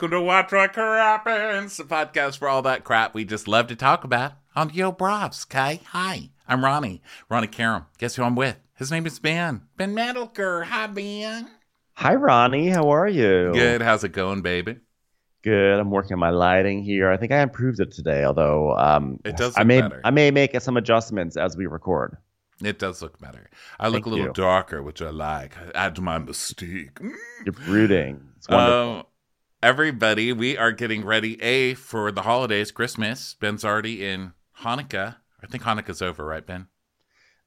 Well, hello, and welcome to Watch What Crappens, the podcast for all that crap we just love to talk about on Yo Brovs. Okay, hi, I'm Ronnie, Ronnie Karam. Guess who I'm with? His name is Ben. Ben Mandelker. Hi, Ben. Hi, Ronnie. How are you? Good. How's it going, baby? Good. I'm working on my lighting here. I think I improved it today, although um, It does I may better. I may make some adjustments as we record. It does look better. I look a little you. darker, which I like. Add to my mystique. You're brooding. It's wonderful. Um, everybody, we are getting ready. A for the holidays, Christmas. Ben's already in Hanukkah. I think Hanukkah's over, right, Ben?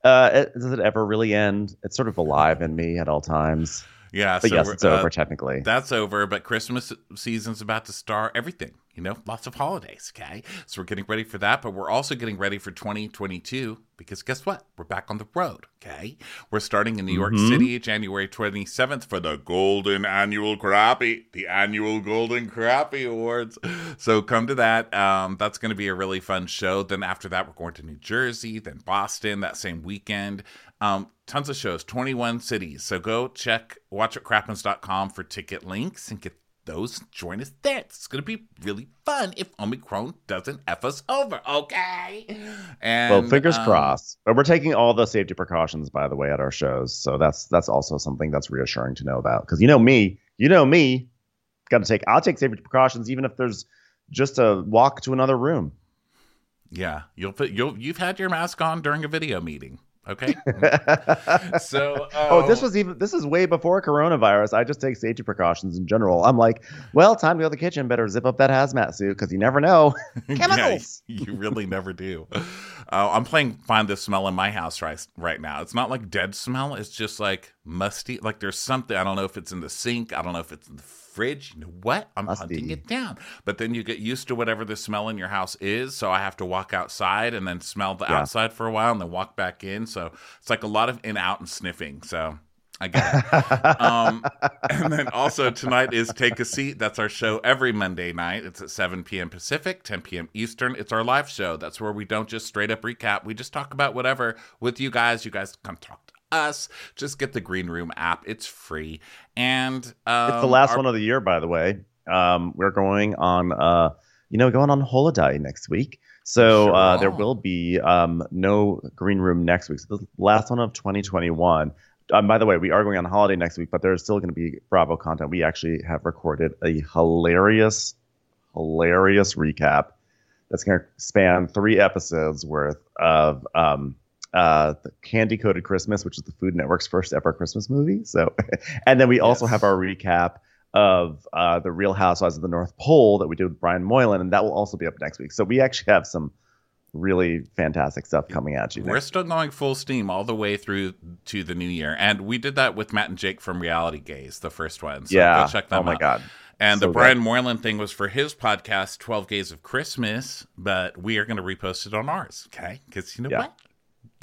uh, it, does it ever really end? It's sort of alive in me at all times. Yeah. But so yes, it's uh, over technically. That's over, but Christmas season's about to start. Everything, you know, lots of holidays. Okay, so we're getting ready for that, but we're also getting ready for 2022 because guess what? We're back on the road. Okay, we're starting in New York Mhm. City, January 27th for the Golden Annual Crappie, the annual Golden Crappie Awards. So come to that. Um, that's going to be a really fun show. Then after that, we're going to New Jersey, then Boston that same weekend. Um, tons of shows, 21 cities. So go check watchwhatcrappens.com for ticket links and get those. Join us there. It's going to be really fun if Omicron doesn't F us over, okay? And well, fingers um, crossed. But we're taking all the safety precautions, by the way, at our shows. So that's that's also something that's reassuring to know about. Because you know me, you know me. Got to take. I'll take safety precautions even if there's just a walk to another room. Yeah, you'll put you'll you've had your mask on during a video meeting, okay? so oh, this um, was even this is way before coronavirus. I just take safety precautions in general. I'm like, well, time to go to the kitchen. Better zip up that hazmat suit because you never know. Chemicals. Yeah, you really never do. Uh, I'm playing find the smell in my house right right now. It's not like dead smell. It's just like musty. Like there's something. I don't know if it's in the sink. I don't know if it's in the fridge. You know what? I'm hunting it down. But then you get used to whatever the smell in your house is. So I have to walk outside and then smell the Yeah. outside for a while and then walk back in. So it's like a lot of in out and sniffing. So I get it. um, and then also tonight is Take a Seat. That's our show every Monday night. It's at 7 p.m. Pacific, 10 p.m. Eastern. It's our live show. That's where we don't just straight up recap. We just talk about whatever with you guys. You guys come talk to us. Just get the Green Room app. It's free. And um, it's the last our- one of the year, by the way. Um, we're going on, uh, you know, going on holiday next week. So Sure uh, there will be um, no green room next week. So the last one of 2021. Um, by the way, we are going on holiday next week, but there's still going to be Bravo content. We actually have recorded a hilarious, hilarious recap that's going to span three episodes worth of um, uh, the Candy Coated Christmas, which is the Food Network's first ever Christmas movie. So, and then we also Yes. have our recap of uh, the Real Housewives of the North Pole that we did with Brian Moylan, and that will also be up next week. So we actually have some really fantastic stuff coming at you. We're Next. still going full steam all the way through to the new year. And we did that with Matt and Jake from Reality Gaze, the first one. So yeah. go check them oh my out. god. And So the good. Brian Moylan thing was for his podcast, 12 Gays of Christmas, but we are going to repost it on ours, okay? Because you know Yeah. what?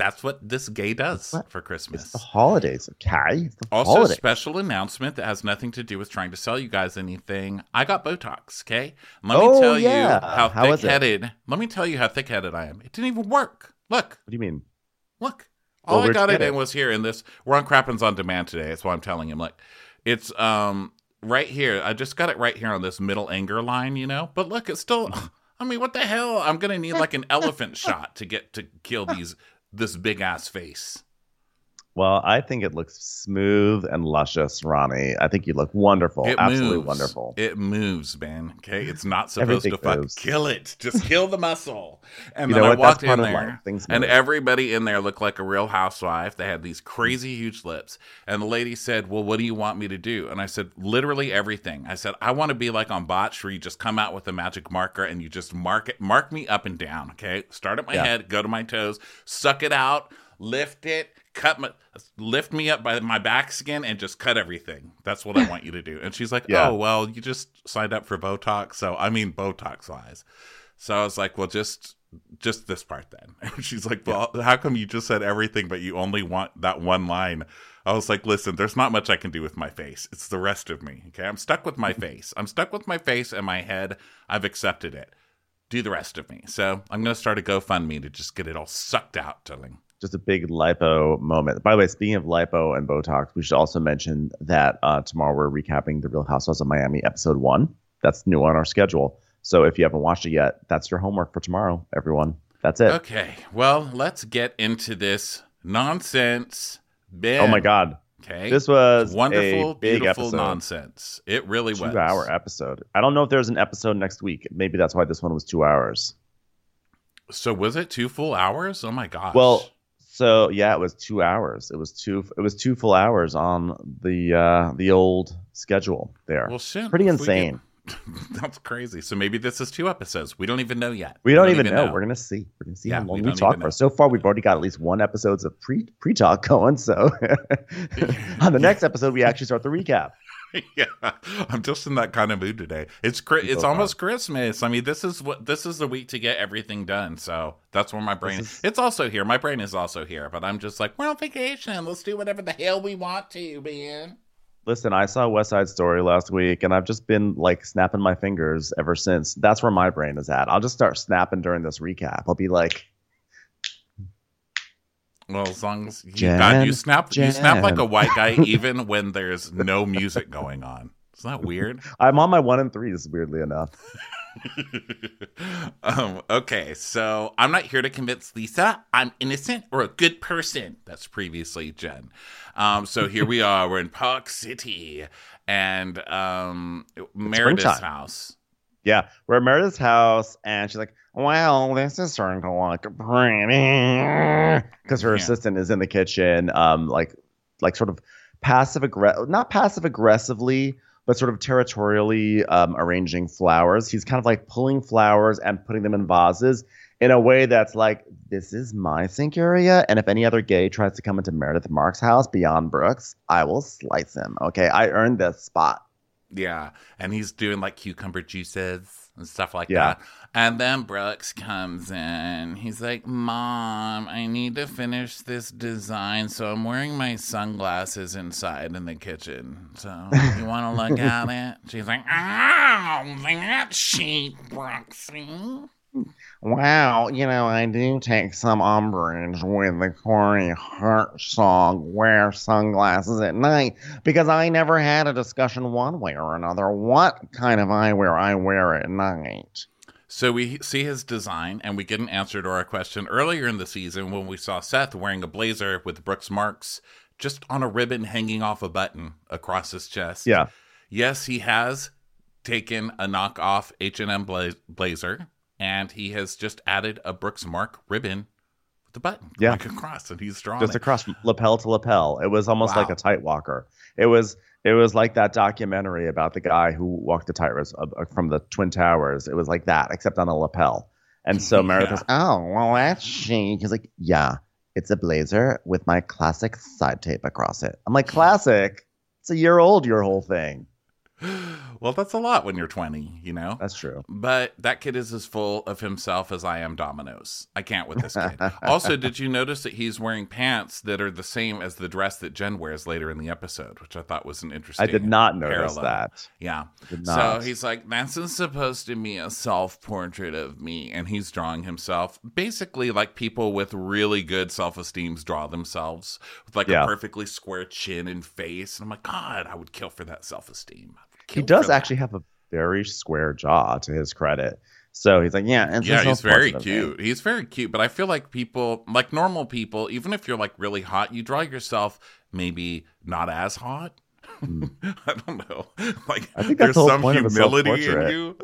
That's what this gay does what- for It's Christmas. the holidays, okay? It's the Also, holidays. special announcement that has nothing to do with trying to sell you guys anything. I got Botox, okay? Let me Oh, tell yeah. you how, How thick-headed. Let me tell you how thick-headed I am. It didn't even work. Look, What do you mean? Look, all Well, I got it in was here in this. We're on Crappens on Demand today. That's why I'm telling him. Like, it's um right here. I just got it right here on this middle anger line, you know. But look, it's still. I mean, what the hell? I'm gonna need like an elephant shot to get to kill these this big ass face. Well, I think it looks smooth and luscious, Ronnie. I think you look wonderful. It Absolutely moves. wonderful. It moves, man. Okay, it's not supposed Everything to fuck moves. kill it. Just kill the muscle. And You then I what? Walked part in there, and everybody in there looked like a real housewife. They had these crazy huge lips, and the lady said, "Well, what do you want me to do?" And I said, "Literally everything." I said, "I want to be like on Botch, where you just come out with a magic marker and you just mark it, mark me up and down. Okay, start at my Yeah. head, go to my toes, suck it out, lift it." Cut my, lift me up by my back skin and just cut everything. That's what I want you to do. And she's like, Yeah. "Oh, well, you just signed up for Botox, so I mean Botox wise." So I was like, "Well, just just this part then." And she's like, "Well, how come you just said everything, but you only want that one line?" I was like, "Listen, there's not much I can do with my face. It's the rest of me. Okay, I'm stuck with my face. I'm stuck with my face and my head. I've accepted it. Do the rest of me. So I'm gonna start a GoFundMe to just get it all sucked out, darling. Just a big lipo moment. By the way, speaking of lipo and Botox, we should also mention that uh, tomorrow we're recapping the Real Housewives of Miami episode one. That's new on our schedule. So if you haven't watched it yet, that's your homework for tomorrow, everyone. That's it. Okay. Well, let's get into this nonsense. Ben. Oh my God. Okay. This was wonderful, beautiful episode. nonsense. It really was. Two hour episode. I don't know if there's an episode next week. Maybe that's why this one was two hours. So was it two full hours? Oh my gosh. Well, so yeah, it was two hours. It was two. It was two full hours on the uh, the old schedule there. well, shit. Pretty insane. get- That's crazy. So maybe this is two episodes. We don't even know yet. We don't, even know. We're gonna see. We're gonna see Yeah, how long we we, don't talk for. So far, we've already got at least one episodes of pre pre talk going. So on the next episode, we actually start the recap. yeah, I'm just in that kind of mood today. It's it's almost Christmas. I mean, this is what this is the week to get everything done. So that's where my brain. Is- It's also here. My brain is also here, but I'm just like we're on vacation. Let's do whatever the hell we want to, man. Listen, I saw West Side Story last week, and I've just been like snapping my fingers ever since. That's where my brain is at. I'll just start snapping during this recap. I'll be like, Well, as long as you, Jen, God, you snap, you snap like a white guy, even when there's no music going on. Isn't that weird? I'm on my one and threes, weirdly enough. um, okay, so I'm not here to convince Lisa I'm innocent or a good person. That's previously Jen. Um, so here we are. We're in Park City and um, Meredith's house. Yeah, we're at Meredith's house, and she's like, "Well, this is starting to look pretty," because her Yeah. assistant is in the kitchen, um, like, like sort of passive aggressive, not passive aggressively, but sort of territorially um, arranging flowers. He's kind of like pulling flowers and putting them in vases in a way that's like, "This is my sink area, and if any other gay tries to come into Meredith Mark's house beyond Brooks, I will slice him." Okay, I earned this spot. Yeah, and he's doing like cucumber juices and stuff like Yeah. that. And then Brooks comes in. He's like, "Mom, I need to finish this design, so I'm wearing my sunglasses inside in the kitchen. So you want to look at it?" She's like, "Oh, that's cheap, Brooksy." Wow, you know, I do take some umbrage with the Corey Hart song, Wear Sunglasses at Night, because I never had a discussion one way or another what kind of eyewear I wear at night. So we see his design, and we get an answer to our question earlier in the season when we saw Seth wearing a blazer with Brooks marks just on a ribbon hanging off a button across his chest. Yeah. Yes, he has taken a knockoff H&M bla- blazer, and he has just added a Brooks mark ribbon with the button Yeah. going across, and he's drawn Just it. across lapel to lapel. It was almost like a tight walker. It was it was like that documentary about the guy who walked the tightrope uh, from the Twin Towers. It was like that, except on a lapel. And so Meredith Yeah. was, oh, well, that's chic. He's like, yeah, it's a blazer with my classic side tape across it. I'm like, classic? It's a year old, your whole thing. well, that's a lot when you're 20, you know? That's true. But that kid is as full of himself as I am Domino's. I can't with this kid. also, did you notice that he's wearing pants that are the same as the dress that Jen wears later in the episode, which I thought was an interesting. I did not notice parallel. that. Yeah. So he's like, this is supposed to be a self portrait of me. And he's drawing himself basically like people with really good self esteems draw themselves with like Yeah. a perfectly square chin and face. And I'm like, God, I would kill for that self esteem. He does actually have a very square jaw to his credit. So he's like, yeah, it's yeah, he's very self-portrait cute. He's very cute, but I feel like people, like normal people, even if you're like really hot, you draw yourself maybe not as hot. I don't know. Like Hmm. I think there's the whole some point of humility in you.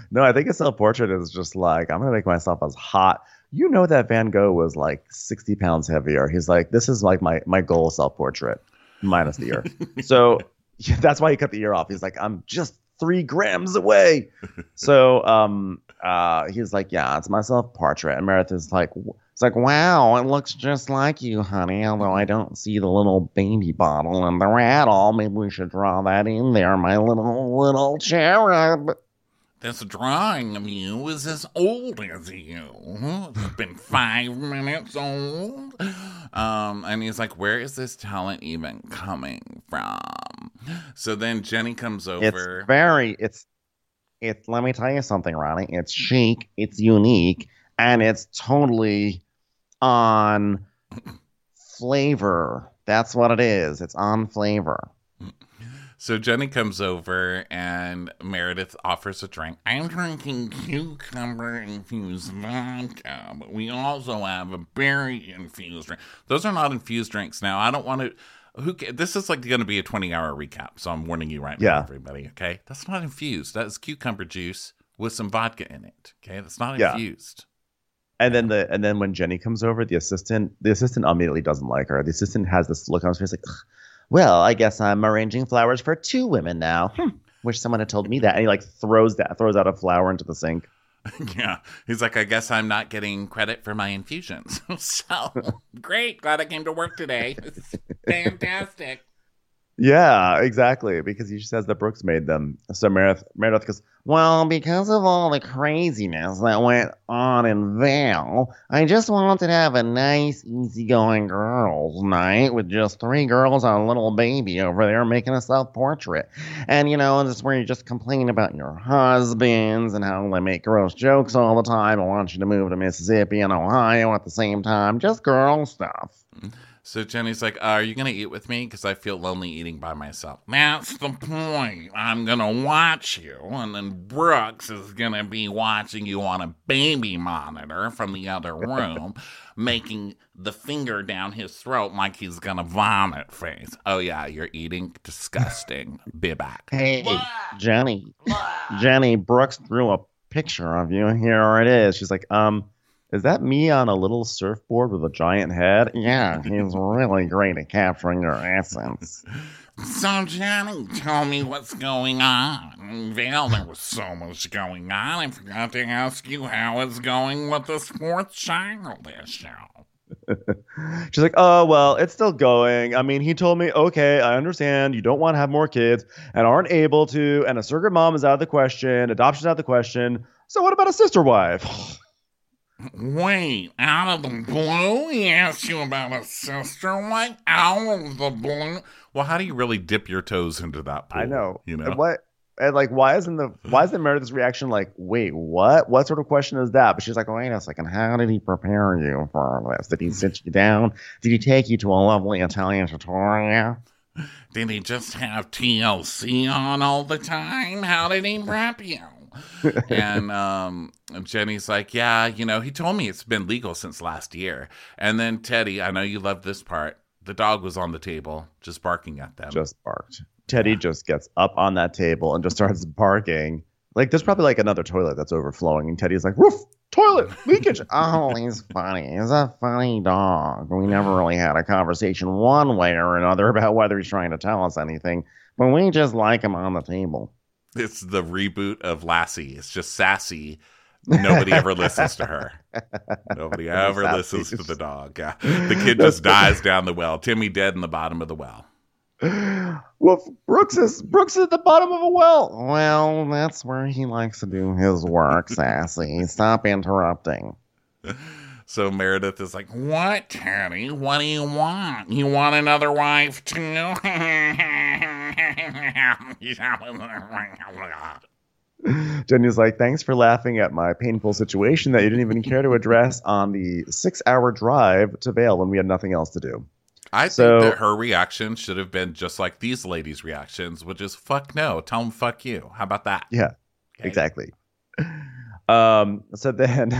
no, I think a self portrait is just like I'm gonna make myself as hot. You know that Van Gogh was like 60 pounds heavier. He's like, this is like my my goal self portrait, minus the ear. so yeah, that's why he cut the ear off. He's like, I'm just three grams away. so um uh he's like, yeah, it's my self portrait. And Meredith is like, it's like, wow, it looks just like you, honey. Although I don't see the little baby bottle and the rattle. Maybe we should draw that in there, my little little cherub. This drawing of you is as old as you. It's been five minutes old. Um, and he's like, Where is this talent even coming from? So then Jenny comes over. It's very it's it's let me tell you something, Ronnie. It's chic, it's unique, and it's totally on flavor. That's what it is. It's on flavor. So Jenny comes over and Meredith offers a drink. I'm drinking cucumber infused vodka, but we also have a berry infused drink. Those are not infused drinks. Now I don't want to. Who? This is like going to be a 20 hour recap, so I'm warning you right Yeah. now, everybody. Okay, that's not infused. That is cucumber juice with some vodka in it. Okay, that's not Yeah. infused. And then the and then when Jenny comes over, the assistant the assistant immediately doesn't like her. The assistant has this look on his face like, "Ugh, "Well, I guess I'm arranging flowers for two women now." Hmm. Wish someone had told me that. And he like throws that throws out a flower into the sink. yeah, he's like, I guess I'm not getting credit for my infusions. so great, glad I came to work today. It's fantastic. Yeah, exactly. Because he says that Brooks made them. So Meredith Meredith goes, Well, because of all the craziness that went on in Vail, I just wanted to have a nice, easygoing girls' night with just three girls and a little baby over there making a self portrait. And you know, this is where you just complain about your husbands and how they make gross jokes all the time. I want you to move to Mississippi and Ohio at the same time. Just girl stuff. Mm-hmm. So Jenny's like, Are you going to eat with me? Because I feel lonely eating by myself. That's the point. I'm going to watch you. And then Brooks is going to be watching you on a baby monitor from the other room, making the finger down his throat like he's going to vomit face. Oh, yeah, you're eating disgusting. Be back. Hey, Jenny. Jenny Brooks drew a picture of you. Here it is. She's like, um, is that me on a little surfboard with a giant head? Yeah, he's really great at capturing your essence. So, Johnny, tell me what's going on. Vail, there was so much going on. I forgot to ask you how it's going with the fourth child show. She's like, oh, well, it's still going. I mean, he told me, okay, I understand. You don't want to have more kids and aren't able to. And a surrogate mom is out of the question. Adoption's out of the question. So what about a sister wife? Wait, out of the blue, he asked you about a sister wife? Out of the blue? Well, how do you really dip your toes into that pool? I know. You know? And what? And like, why isn't the why isn't Meredith's reaction like, wait, what? What sort of question is that? But she's like, wait a second, how did he prepare you for this? Did he sit you down? Did he take you to a lovely Italian trattoria? Did he just have TLC on all the time? How did he prep you? And um, Jenny's like, yeah, you know, he told me it's been legal since last year. And then Teddy, I know you love this part. The dog was on the table, just barking at them. Just barked. Teddy just gets up on that table and just starts barking. Like there's probably like another toilet that's overflowing, and Teddy's like, "Woof, toilet leakage." oh, he's funny. He's a funny dog. We never really had a conversation one way or another about whether he's trying to tell us anything, but we just like him on the table. It's the reboot of Lassie. It's just sassy. Nobody ever listens to her. Nobody ever listens to the dog. Yeah. The kid just dies down the well. Timmy dead in the bottom of the well. Well, Brooks is Brooks is at the bottom of a well. Well, that's where he likes to do his work, Sassy. Stop interrupting. So Meredith is like, What, Teddy? What do you want? You want another wife too? Jenny's like, thanks for laughing at my painful situation that you didn't even care to address on the six hour drive to Vail when we had nothing else to do. I So- think that her reaction should have been just like these ladies' reactions, which is fuck no. Tell them fuck you. How about that? Yeah, Okay. exactly. Um, so then,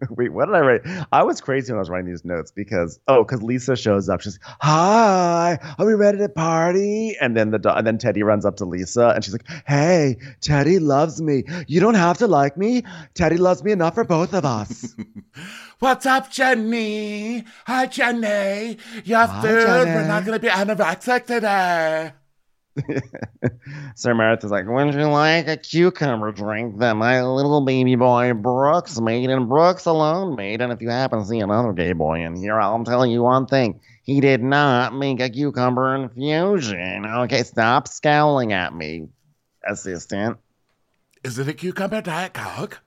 wait, what did I write? I was crazy when I was writing these notes because, oh, because Lisa shows up. She's like, hi, are we ready to party? And then the do- and then Teddy runs up to Lisa and she's like, hey, Teddy loves me. You don't have to like me. Teddy loves me enough for both of us. What's up, Jenny? Hi, Jenny. Your Hi, food. We're not going to be anorexic today. Sir Meredith is like, Would you like a cucumber drink that my little baby boy Brooks made and Brooks alone made? And if you happen to see another gay boy in here, I'll tell you one thing. He did not make a cucumber infusion. Okay, stop scowling at me, assistant. Is it a cucumber diet coke?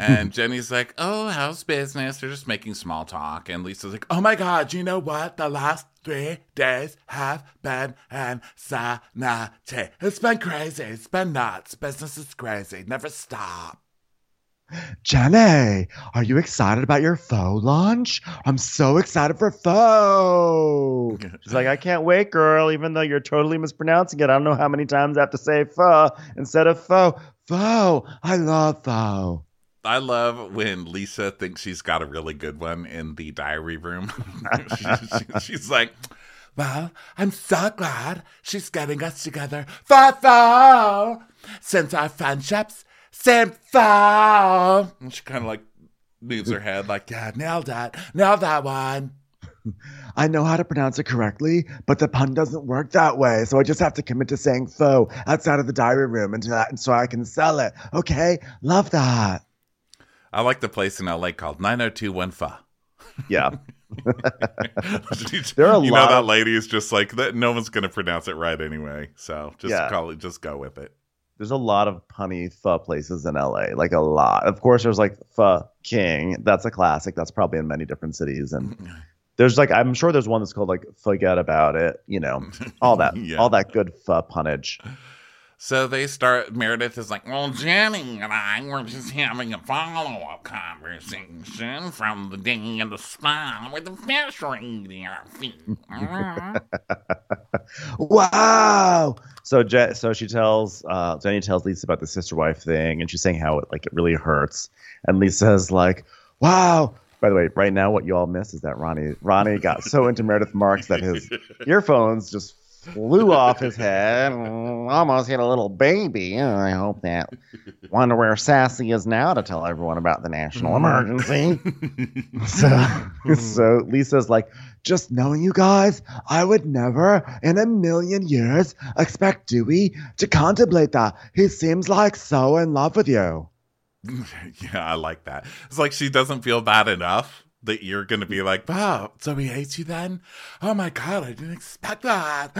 And Jenny's like, "Oh, how's business?" They're just making small talk, and Lisa's like, "Oh my God, you know what? The last three days have been insanity. It's been crazy. It's been nuts. Business is crazy. Never stop." Jenny, are you excited about your faux launch? I'm so excited for faux. She's like, I can't wait, girl, even though you're totally mispronouncing it. I don't know how many times I have to say faux instead of faux. Faux. I love faux. I love when Lisa thinks she's got a really good one in the diary room. she, she, she's like, well, I'm so glad she's getting us together for faux since our friendships Simple. And she kind of like moves her head, like, yeah, nailed that. Nailed that one. I know how to pronounce it correctly, but the pun doesn't work that way. So I just have to commit to saying faux outside of the diary room until that, and so I can sell it. Okay? Love that. I like the place in LA called 9021Pho. Yeah. there are a you lot know that lady is just like that no one's gonna pronounce it right anyway so just yeah. call it just go with it there's a lot of punny pho places in LA, like a lot. Of course, there's like Pho King. That's a classic. That's probably in many different cities. And there's like, I'm sure there's one that's called like Forget About It, you know, all that, yeah. all that good pho punnage. So they start, Meredith is like, well, Jenny and I were just having a follow up conversation from the day in the spa where the fish were eating our feet. wow. So Je- so she tells, uh, Jenny tells Lisa about the sister wife thing and she's saying how it, like, it really hurts. And Lisa's like, wow. By the way, right now, what you all miss is that Ronnie Ronnie got so into Meredith Marks that his earphones just flew off his head almost hit a little baby. I hope that wonder where Sassy is now to tell everyone about the national mm-hmm. emergency. so, so Lisa's like, just knowing you guys, I would never in a million years expect Duy to contemplate that. He seems like so in love with you. Yeah, I like that. It's like she doesn't feel bad enough that you're going to be like, wow, so he hates you then? Oh my God, I didn't expect that.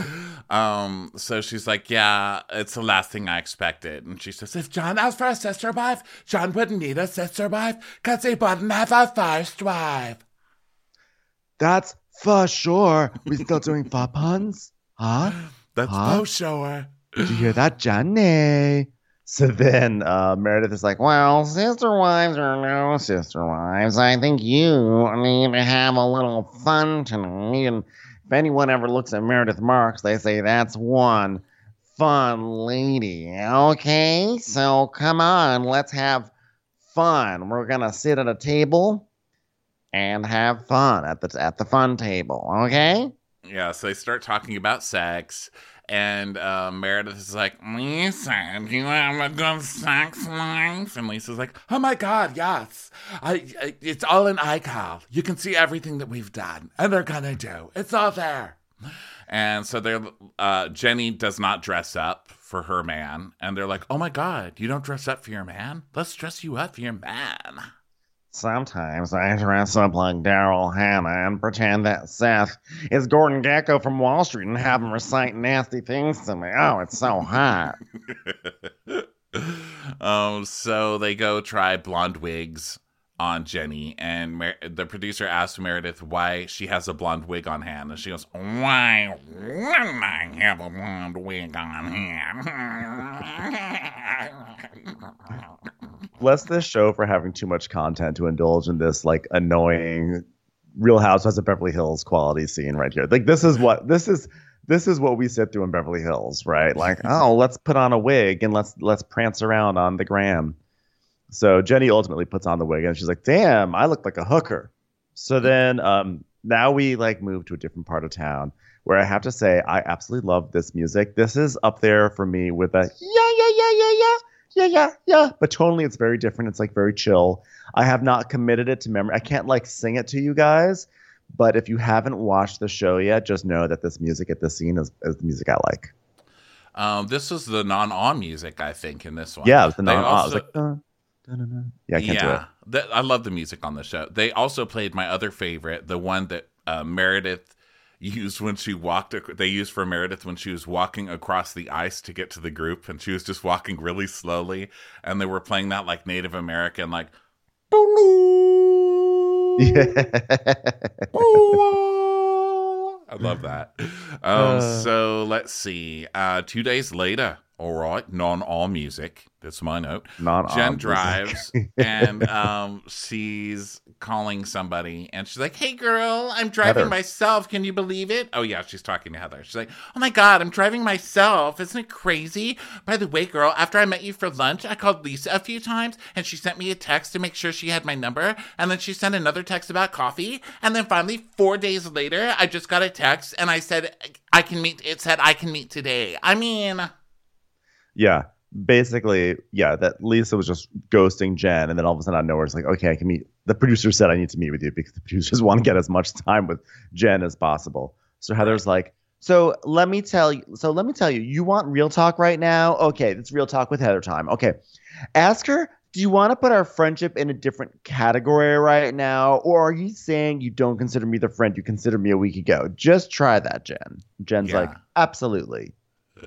Um, so she's like, yeah, it's the last thing I expected. And she says, if John asked for a sister wife, John wouldn't need a sister wife because he wouldn't have a first wife. That's for sure. We still doing far puns? Huh? That's huh? for sure. Did you hear that, Johnny? So then uh, Meredith is like, Well, sister wives or no sister wives, I think you need to have a little fun tonight. And if anyone ever looks at Meredith Marks, they say that's one fun lady. Okay, so come on, let's have fun. We're gonna sit at a table and have fun at the at the fun table. Okay. Yeah, so they start talking about sex and uh, Meredith is like, Lisa, do you have a good sex life? And Lisa's like, Oh my God, yes. I, I, it's all in iCal. You can see everything that we've done and they're gonna do. It's all there. And so they're uh, Jenny does not dress up for her man, and they're like, "Oh my God, you don't dress up for your man? Let's dress you up for your man." Sometimes I dress up like Daryl Hannah and pretend that Seth is Gordon Gekko from Wall Street and have him recite nasty things to me. Oh, it's so hot. um, so they go try blonde wigs on Jenny, and Mer- the producer asks Meredith why she has a blonde wig on hand, and she goes, "Why wouldn't I have a blonde wig on hand?" bless this show for having too much content to indulge in this like annoying Real Housewives of Beverly Hills quality scene right here. Like this is what this is this is what we sit through in Beverly Hills, right? Like, oh, let's put on a wig and let's let's prance around on the gram. So Jenny ultimately puts on the wig and she's like, "Damn, I look like a hooker." So then um, now we like move to a different part of town where I have to say I absolutely love this music. This is up there for me with a yeah yeah yeah yeah yeah yeah, yeah, yeah. But tonally, it's very different. It's like very chill. I have not committed it to memory. I can't like sing it to you guys, but if you haven't watched the show yet, just know that this music at this scene is, is the music I like. Um, this is the non-on music, I think, in this one. Yeah, it was the non-on. Also, I was uh, yeah, I can't yeah, do it. I love the music on the show. They also played my other favorite, the one that uh, Meredith used when she walked they used for Meredith when she was walking across the ice to get to the group and she was just walking really slowly and they were playing that like Native American like yeah. I love that. Um, uh, so let's see. Uh, two days later, All right, non all music. That's my note. Not Jen drives and um, she's calling somebody and she's like, Hey girl, I'm driving Heather. myself. Can you believe it? Oh, yeah, she's talking to Heather. She's like, Oh my God, I'm driving myself. Isn't it crazy? By the way, girl, after I met you for lunch, I called Lisa a few times and she sent me a text to make sure she had my number. And then she sent another text about coffee. And then finally, four days later, I just got a text and I said, I can meet, it said, I can meet today. I mean, Yeah. Basically, yeah, that Lisa was just ghosting Jen, and then all of a sudden out of nowhere, it's like, okay, I can meet. The producer said I need to meet with you because the producers want to get as much time with Jen as possible. So Heather's like, so let me tell you. So let me tell you, you want real talk right now? Okay, it's real talk with Heather time. Okay, ask her. Do you want to put our friendship in a different category right now, or are you saying you don't consider me the friend you considered me a week ago? Just try that, Jen. Jen's Yeah. like, absolutely.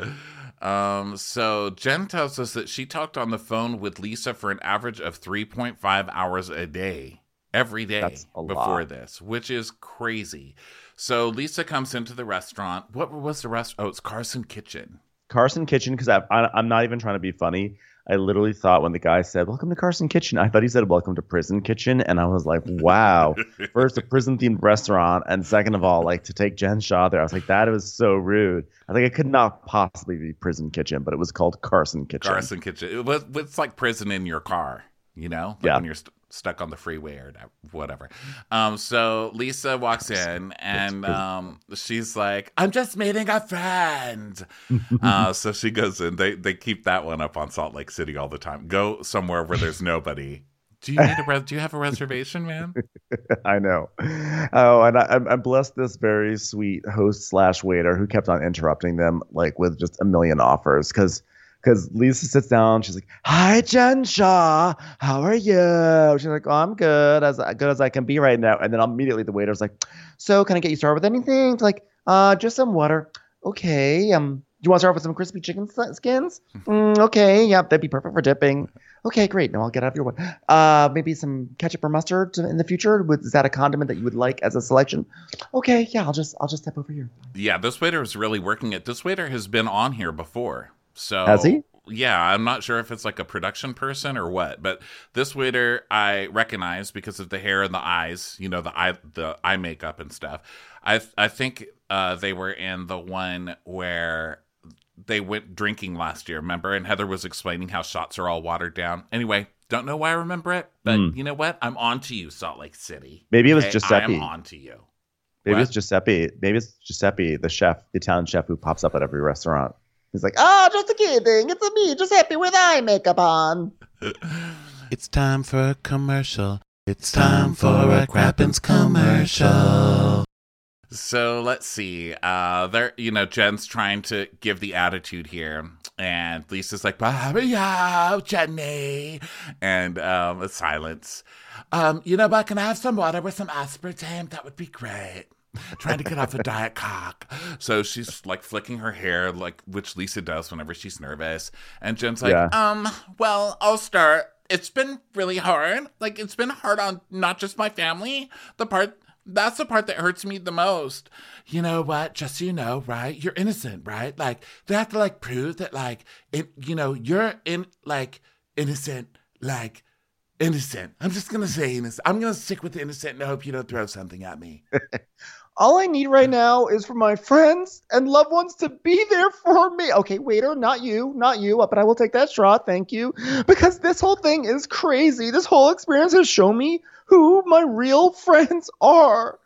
Um, so Jen tells us that she talked on the phone with Lisa for an average of 3.5 hours a day every day before lot. this, which is crazy. So Lisa comes into the restaurant. What was the rest? Oh, it's Carson Kitchen. Carson Kitchen because I, I'm not even trying to be funny. I literally thought when the guy said "Welcome to Carson Kitchen," I thought he said "Welcome to Prison Kitchen," and I was like, "Wow!" First, a prison-themed restaurant, and second of all, like to take Jen Shaw there, I was like, "That was so rude." I think it could not possibly be Prison Kitchen, but it was called Carson Kitchen. Carson Kitchen. It was, it's like prison in your car, you know? Like Yeah. When you're st- stuck on the freeway or whatever. Um, so Lisa walks in and um, she's like, I'm just meeting a friend. uh, so she goes in. They, they keep that one up on Salt Lake City all the time. Go somewhere where there's nobody. Do you need a res- do you have a reservation, man? I know. Oh, and I, I'm blessed this very sweet host slash waiter who kept on interrupting them like with just a million offers because because Lisa sits down, she's like, "Hi, Jen Shaw, how are you?" She's like, "Oh, I'm good, as good as I can be right now." And then immediately the waiter's like, "So, can I get you started with anything?" It's like, "Uh, just some water." Okay. Um, do you want to start with some crispy chicken skins? Mm, okay. Yeah, that'd be perfect for dipping. Okay, great. Now I'll get out of your way. Uh, maybe some ketchup or mustard in the future. With is that a condiment that you would like as a selection? Okay, yeah, I'll just I'll just step over here. Yeah, this waiter is really working it. This waiter has been on here before. So Has he? Yeah, I'm not sure if it's like a production person or what, but this waiter I recognize because of the hair and the eyes, you know, the eye the eye makeup and stuff. I I think uh, they were in the one where they went drinking last year, remember? And Heather was explaining how shots are all watered down. Anyway, don't know why I remember it, but Hmm. you know what? I'm on to you, Salt Lake City. Maybe it was Okay? Giuseppe. I'm on to you. Maybe What? it's Giuseppe. Maybe it's Giuseppe, the chef, the Italian chef who pops up at every restaurant. He's like, oh, just a kidding. It's a me, just happy with eye makeup on." It's time for a commercial. It's time for a Crappens commercial. So let's see. Uh, there, you know, Jen's trying to give the attitude here, and Lisa's like, "Bye, Jenny," and um, a silence. Um, you know, but can I have some water with some aspartame? That would be great. Trying to get off a diet cock. So she's like flicking her hair, like which Lisa does whenever she's nervous. And Jen's like, Yeah. um, well, I'll start. It's been really hard. Like it's been hard on not just my family. The part that's the part that hurts me the most. You know what? Just so you know, right? You're innocent, right? Like they have to like prove that like it you know, you're in like innocent, like innocent. I'm just gonna say innocent. I'm gonna stick with innocent and hope you don't throw something at me. All I need right now is for my friends and loved ones to be there for me. Okay, waiter, not you, not you, uh, but I will take that straw, thank you. Because this whole thing is crazy. This whole experience has shown me who my real friends are.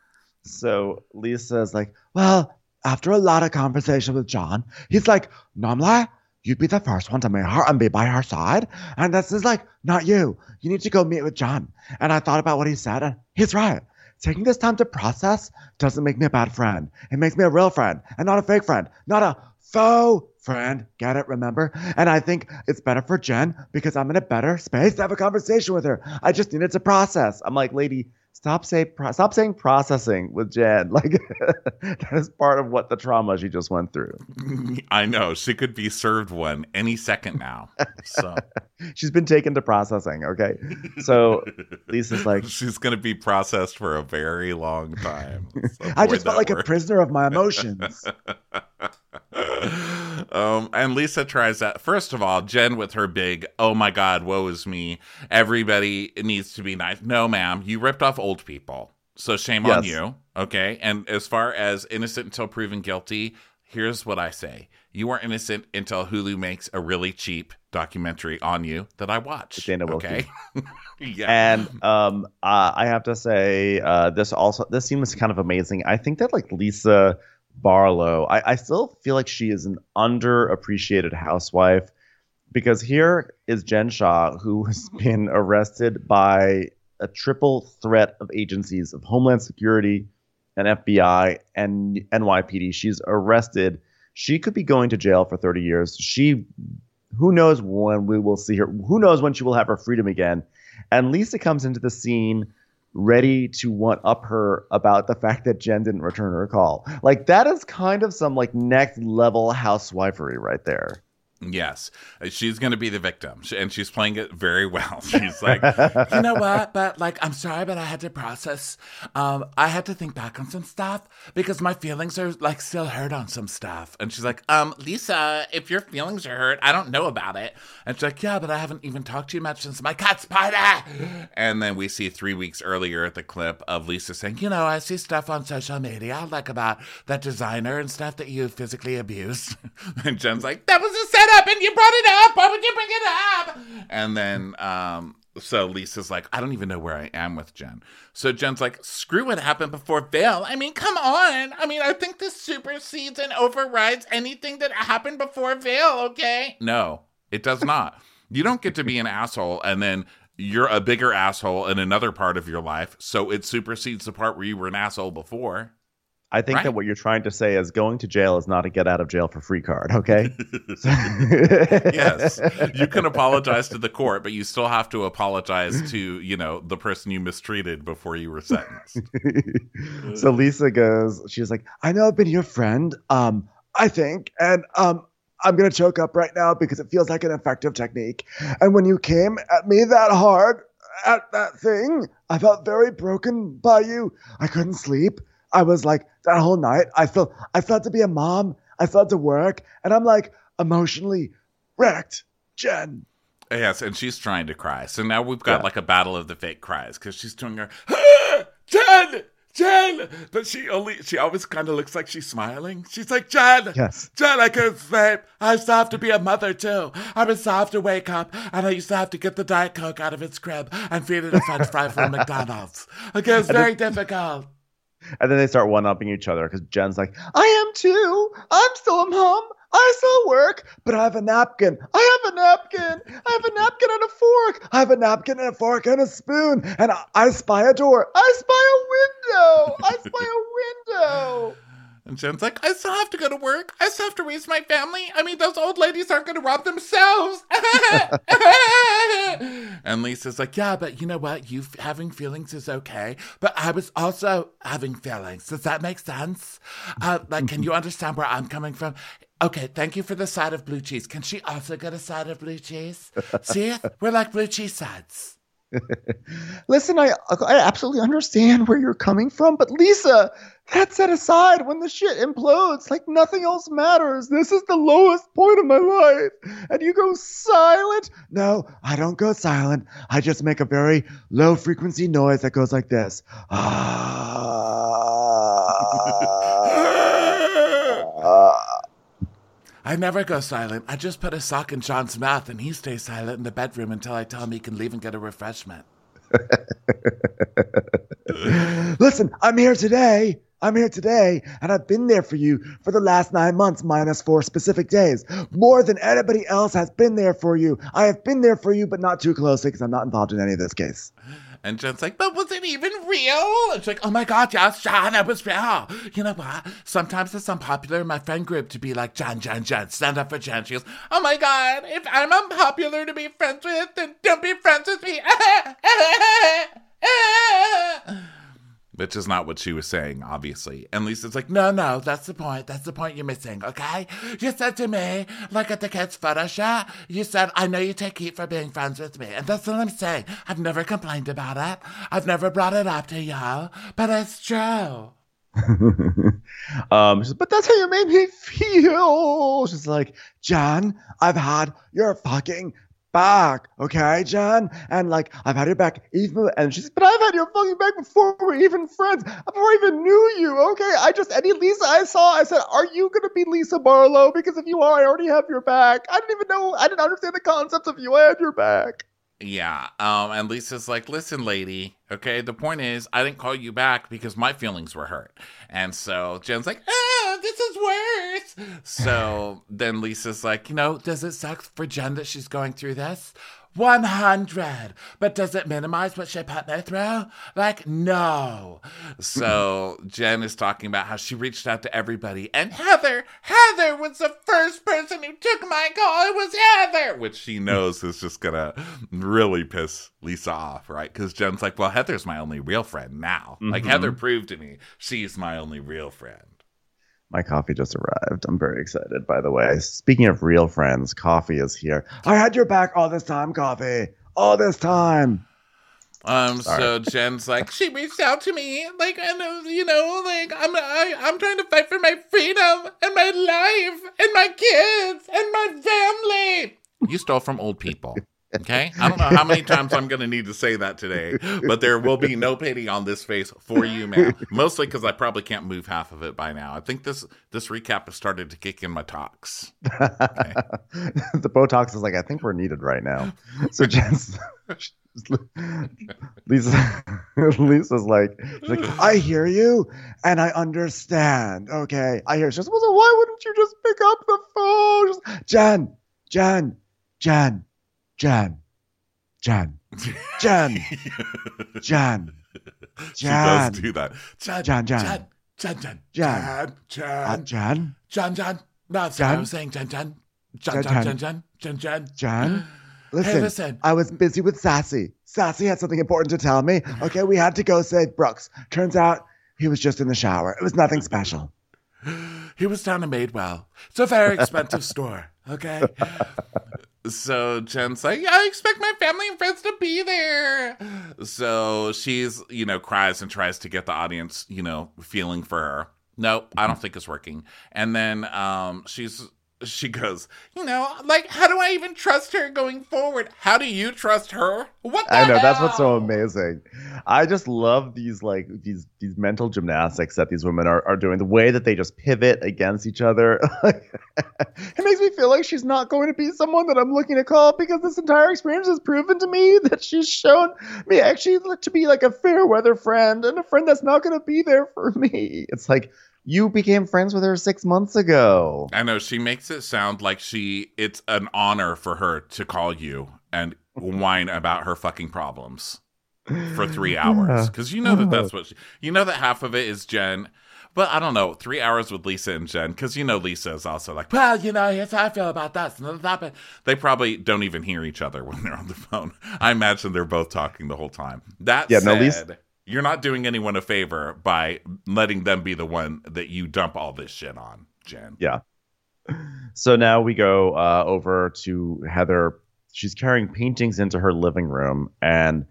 So Lisa's like, well, after a lot of conversation with John, he's like, normally you'd be the first one to meet her and be by her side. And this is like, not you. You need to go meet with John. And I thought about what he said, and he's right. Taking this time to process doesn't make me a bad friend. It makes me a real friend and not a fake friend, not a faux friend. Get it? Remember? And I think it's better for Jen because I'm in a better space to have a conversation with her. I just needed to process. I'm like, lady, stop say pro- stop saying processing with Jen. Like that is part of what the trauma she just went through. I know she could be served one any second now. So She's been taken to processing. Okay, so Lisa's like, she's gonna be processed for a very long time. I just felt like a prisoner of my emotions. Um, and Lisa tries that. First of all, Jen with her big, oh my God, woe is me. Everybody needs to be nice. No, ma'am, you ripped off old people. So shame on you. Okay. And as far as innocent until proven guilty, here's what I say you are innocent until Hulu makes a really cheap documentary on you that I watch. Dana. Okay. yeah. And um, uh, I have to say, uh, this also this scene was kind of amazing. I think that like Lisa Barlow, I, I still feel like she is an underappreciated housewife because here is Jen Shaw, who has been arrested by a triple threat of agencies of Homeland Security and FBI and NYPD. She's arrested. She could be going to jail for 30 years. She, who knows when we will see her? Who knows when she will have her freedom again? And Lisa comes into the scene ready to want up her about the fact that Jen didn't return her call. Like that is kind of some like next level housewifery right there. Yes, Uh, she's going to be the victim, and she's playing it very well. She's like, you know what? But like, I'm sorry, but I had to process. Um, I had to think back on some stuff because my feelings are like still hurt on some stuff. And she's like, um, Lisa, if your feelings are hurt, I don't know about it. And she's like, yeah, but I haven't even talked to you much since my cat spider. And then we see three weeks earlier at the clip of Lisa saying, you know, I see stuff on social media like about that designer and stuff that you physically abused. and Jen's like, that was a setup and you brought it up. Why would you bring it up? And then, um, so Lisa's like, I don't even know where I am with Jen. So Jen's like, screw what happened before Vail. I mean, come on. I mean, I think this supersedes and overrides anything that happened before Vail, okay? No, it does not. you don't get to be an asshole and then you're a bigger asshole in another part of your life. So it supersedes the part where you were an asshole before. I think Right. that what you're trying to say is going to jail is not a get out of jail for free card, okay? yes you can apologize to the court but you still have to apologize to you know the person you mistreated before you were sentenced so Lisa goes, she's like, I know I've been your friend, um, I think, and um, I'm gonna choke up right now because it feels like an effective technique. And when you came at me that hard at that thing, I felt very broken by you. I couldn't sleep. I was like that whole night. I felt I felt to be a mom. I felt to work, and I'm like emotionally wrecked. Jen. yes and she's trying to cry so now we've got Yeah. like a battle of the fake cries because she's doing her "Ah, jen jen but she only she always kind of looks like she's smiling she's like jen Yes. Jen, I couldn't sleep. I used to have to be a mother too. I used to have to wake up, and I used to have to get the Diet Coke out of its crib and feed it a French fry from McDonald's. Okay, it's very difficult. And then they start one upping each other because Jen's like, I am too. I'm still a mom. I still work, but I have a napkin. I have a napkin. I have a napkin and a fork. I have a napkin and a fork and a spoon. And I, I spy a door. I spy a window. I spy a window. And Jen's like, I still have to go to work. I still have to raise my family. I mean, those old ladies aren't going to rob themselves. and Lisa's like, Yeah, but you know what? You having feelings is okay. But I was also having feelings. Does that make sense? Uh, like, can you understand where I'm coming from? Okay, thank you for the side of blue cheese. Can she also get a side of blue cheese? See, we're like blue cheese sides. Listen, I I absolutely understand where you're coming from, but Lisa, that's set aside when the shit implodes. Like nothing else matters. This is the lowest point of my life. And you go silent? No, I don't go silent. I just make a very low frequency noise that goes like this. Ah. I never go silent. I just put a sock in John's mouth and he stays silent in the bedroom until I tell him he can leave and get a refreshment. Listen, I'm here today. I'm here today, and I've been there for you for the last nine months, minus four specific days. More than anybody else has been there for you. I have been there for you, but not too closely because I'm not involved in any of this case. And Jen's like, but was it even real? And she's like, oh my God, yes, John, it was real. You know what? Sometimes it's unpopular in my friend group to be like, John, John, John, stand up for Jen. She goes, oh my God, if I'm unpopular to be friends with, then don't be friends with me. Which is not what she was saying, obviously. And Lisa's like, no, no, that's the point. That's the point you're missing, okay? You said to me, like at the kids' photo shoot, you said, I know you take heat for being friends with me. And that's what I'm saying. I've never complained about it. I've never brought it up to y'all, but it's true. Um, but that's how you made me feel. She's like, Jen, I've had your fucking back, okay, Jen? And like, I've had your back even, and she she's, but I've had your fucking back before we're even friends, before I even knew you, okay? I just, any Lisa I saw, I said, are you gonna be Lisa Barlow? Because if you are, I already have your back. I didn't even know, I didn't understand the concept of you, I had your back. Yeah. Um, and Lisa's like, listen, lady, okay, the point is I didn't call you back because my feelings were hurt. And so Jen's like, ah, this is worse. So then Lisa's like, you know, does it suck for Jen that she's going through this? 100. But does it minimize what she put me through? Like, no. So Jen is talking about how she reached out to everybody. And Heather, Heather was the first person who took my call. It was Heather, which she knows is just going to really piss Lisa off, right? Because Jen's like, well, Heather's my only real friend now. Like, Mhm. Heather proved to me she's my only real friend. My coffee just arrived. I'm very excited, by the way. Speaking of real friends, coffee is here. I had your back all this time, coffee. All this time. Um, Sorry. so Jen's like, she reached out to me, like, and uh, you know, like, I'm, I, I'm trying to fight for my freedom and my life and my kids and my family. You stole from old people. Okay, I don't know how many times I'm gonna need to say that today, but there will be no pity on this face for you, man. Mostly because I probably can't move half of it by now. I think this this recap has started to kick in my talks. the Botox is like, I think we're needed right now. So Jen's Lisa Lisa's like, she's like, I hear you and I understand. Okay. I hear she goes, well, so why wouldn't you just pick up the phone? Just, Jen, Jen, Jen, Jen, Jen, Jen, Jen, she does do that. Jen, Jen, Jen. Jen, Jen, Jen, Jen. Jen, uh, Jen, Jen, Jen, Jen. No, that's what I was saying. Jen, Jen, Jen, Jen. Jen, Jen, Jen, Jen. Jen. Hey, Listen, listen. I was busy with Sassy. Sassy had something important to tell me. Okay, we had to go save Brooks. Turns out he was just in the shower. It was nothing special. He was down in Madewell. It's a very expensive store. Okay. So Jen's like, I expect my family and friends to be there. So she's, you know, cries and tries to get the audience, you know, feeling for her. Nope, I don't think it's working. And then um she's she goes, you know, like how do I even trust her going forward? How do you trust her? What the I know that's what's so amazing. I just love these like these these mental gymnastics that these women are, are doing. The way that they just pivot against each other. it makes me feel like she's not going to be someone that I'm looking to call because this entire experience has proven to me that she's shown me actually to be like a fair weather friend and a friend that's not going to be there for me. It's like you became friends with her six months ago. I know she makes it sound like she it's an honor for her to call you and whine about her fucking problems for three hours because you know that that's what she, you know that half of it is Jen. But I don't know, three hours with Lisa and Jen, because you know Lisa is also like, well, you know, here's how I feel about this and that. They probably don't even hear each other when they're on the phone. I imagine they're both talking the whole time. That Yeah, said, no, Lisa- you're not doing anyone a favor by letting them be the one that you dump all this shit on, Jen. Yeah. So now we go uh, over to Heather. She's carrying paintings into her living room, and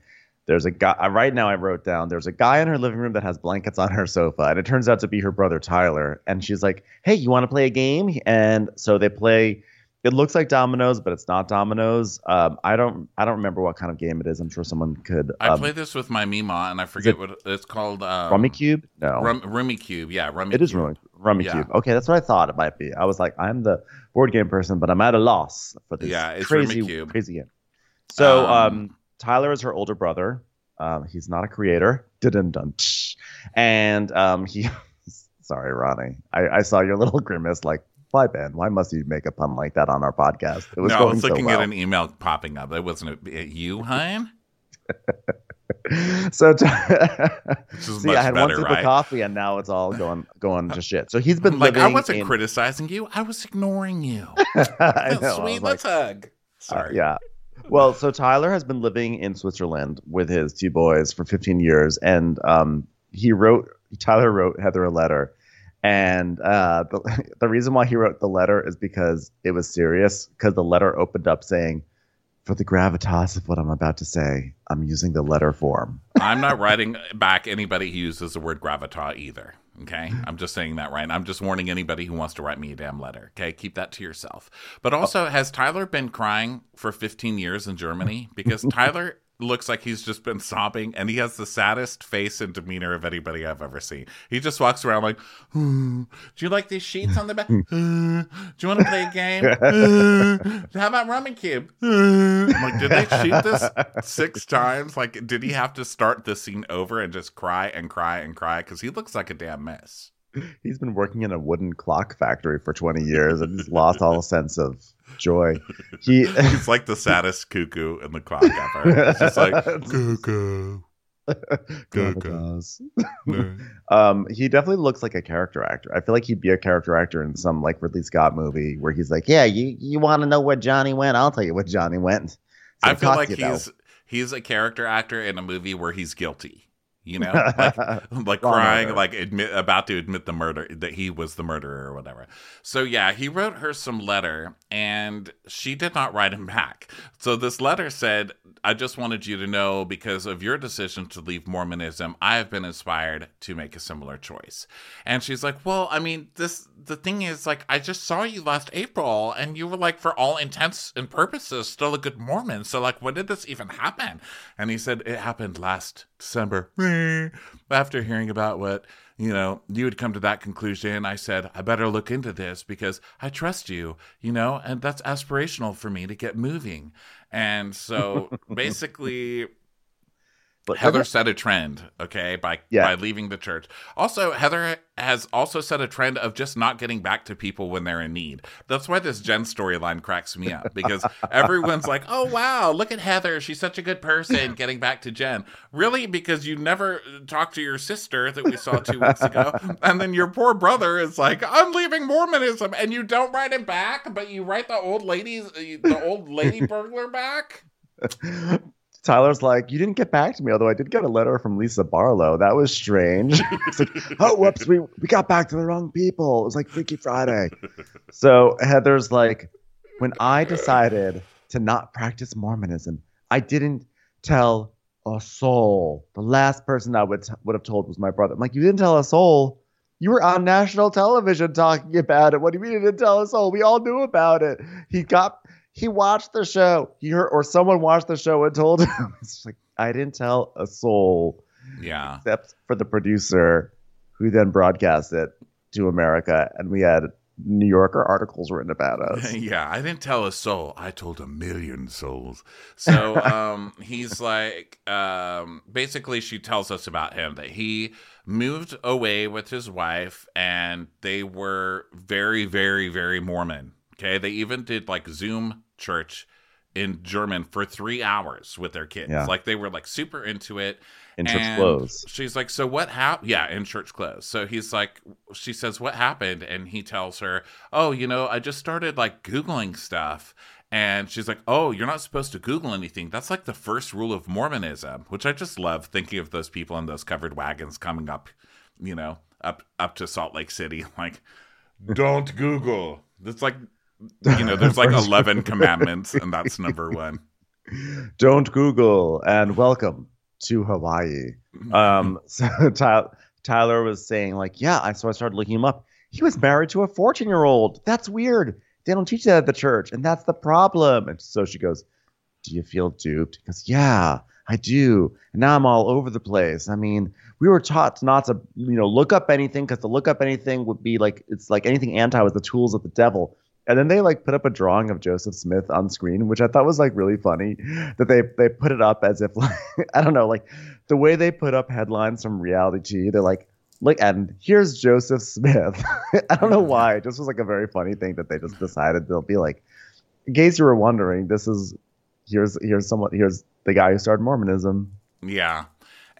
there's a guy. uh, Right now, I wrote down there's a guy in her living room that has blankets on her sofa, and it turns out to be her brother Tyler. And she's like, "Hey, you want to play a game?" And so they play. It looks like dominoes, but it's not dominoes. Um, I don't. I don't remember what kind of game it is. I'm sure someone could. I Um, played this with my Mima, and I forget it what it's called. Um, Rummy Cube? No, Rum, Rummikub. Yeah, Rummy it is Cube. Rummy, Rummy Yeah. Cube. Okay, that's what I thought it might be. I was like, I'm the board game person, but I'm at a loss for this Yeah, it's crazy, Rummikub. crazy game. So, um, Um, Tyler is her older brother. Um, he's not a creator. Didn't dun. And um, he. Sorry, Ronnie. I, I saw your little grimace. Like, why, Ben? Why must you make a pun like that on our podcast? It was no, I was looking so well. at an email popping up. That wasn't a, you, hun. so, t- see, I had one sip right? of coffee, and now it's all going going to shit. So he's been Like I wasn't in- criticizing you. I was ignoring you. I know. Sweet, let's hug. Uh, Sorry. yeah. Well, so Tyler has been living in Switzerland with his two boys for 15 years, and um, he wrote Tyler wrote Heather a letter, and uh, the the reason why he wrote the letter is because it was serious. Because the letter opened up saying, "For the gravitas of what I'm about to say, I'm using the letter form." I'm not writing back anybody who uses the word gravitas either. Okay. I'm just saying that right. I'm just warning anybody who wants to write me a damn letter. Okay. Keep that to yourself. But also, has Tyler been crying for 15 years in Germany? Because Tyler looks like he's just been sobbing and he has the saddest face and demeanor of anybody I've ever seen. He just walks around like, hmm, Do you like these sheets on the bed? Hmm, do you want to play a game? Hmm, how about Rummikub? Hmm. I'm like, did they shoot this six times? Like, did he have to start the scene over and just cry and cry and cry? Because he looks like a damn mess. He's been working in a wooden clock factory for 20 years and he's lost all sense of joy. He He's like the saddest cuckoo in the clock ever. It's just like cuckoo. Cuckoo. um, he definitely looks like a character actor. I feel like he'd be a character actor in some like Ridley Scott movie where he's like, "Yeah, you you want to know where Johnny went? I'll tell you where Johnny went." I feel like he's he's a character actor in a movie where he's guilty you know, like, like crying, like admit about to admit the murder that he was the murderer or whatever. So yeah, he wrote her some letter, and she did not write him back. So this letter said, "I just wanted you to know because of your decision to leave Mormonism, I have been inspired to make a similar choice." And she's like, "Well, I mean, this the thing is, like, I just saw you last April, and you were like, for all intents and purposes, still a good Mormon. So like, when did this even happen?" And he said, "It happened last." December. After hearing about what, you know, you had come to that conclusion, I said, I better look into this because I trust you, you know, and that's aspirational for me to get moving. And so basically, but Heather set a trend, okay, by yeah. by leaving the church. Also, Heather has also set a trend of just not getting back to people when they're in need. That's why this Jen storyline cracks me up because everyone's like, "Oh wow, look at Heather, she's such a good person." Getting back to Jen, really, because you never talked to your sister that we saw two weeks ago, and then your poor brother is like, "I'm leaving Mormonism," and you don't write him back, but you write the old ladies, the old lady burglar back. Tyler's like, you didn't get back to me, although I did get a letter from Lisa Barlow. That was strange. it's like, oh, whoops, we, we got back to the wrong people. It was like Freaky Friday. so Heather's like, when I decided to not practice Mormonism, I didn't tell a soul. The last person I would, t- would have told was my brother. I'm like, you didn't tell a soul. You were on national television talking about it. What do you mean you didn't tell a soul? We all knew about it. He got he watched the show. He heard, or someone watched the show and told him. It's like I didn't tell a soul. Yeah. Except for the producer, who then broadcast it to America, and we had New Yorker articles written about us. yeah, I didn't tell a soul. I told a million souls. So um, he's like, um, basically, she tells us about him that he moved away with his wife, and they were very, very, very Mormon. Okay, they even did like Zoom church in German for three hours with their kids. Yeah. Like they were like super into it. In church clothes. She's like, so what happened? Yeah, in church clothes. So he's like, she says, what happened? And he tells her, oh, you know, I just started like Googling stuff. And she's like, oh, you're not supposed to Google anything. That's like the first rule of Mormonism, which I just love thinking of those people in those covered wagons coming up, you know, up up to Salt Lake City. Like, don't Google. It's like you know, there's like 11 commandments, and that's number one. Don't Google and welcome to Hawaii. Um, so Tyler, Tyler was saying, like, yeah, I, so I started looking him up. He was married to a 14 year old. That's weird. They don't teach that at the church, and that's the problem. And so she goes, Do you feel duped? He goes, Yeah, I do. And now I'm all over the place. I mean, we were taught not to, you know, look up anything because to look up anything would be like, it's like anything anti was the tools of the devil. And then they like put up a drawing of Joseph Smith on screen, which I thought was like really funny. That they they put it up as if like I don't know, like the way they put up headlines from reality TV, they're like, look, and here's Joseph Smith. I don't know why. It just was like a very funny thing that they just decided they'll be like, in case you were wondering, this is here's here's someone here's the guy who started Mormonism. Yeah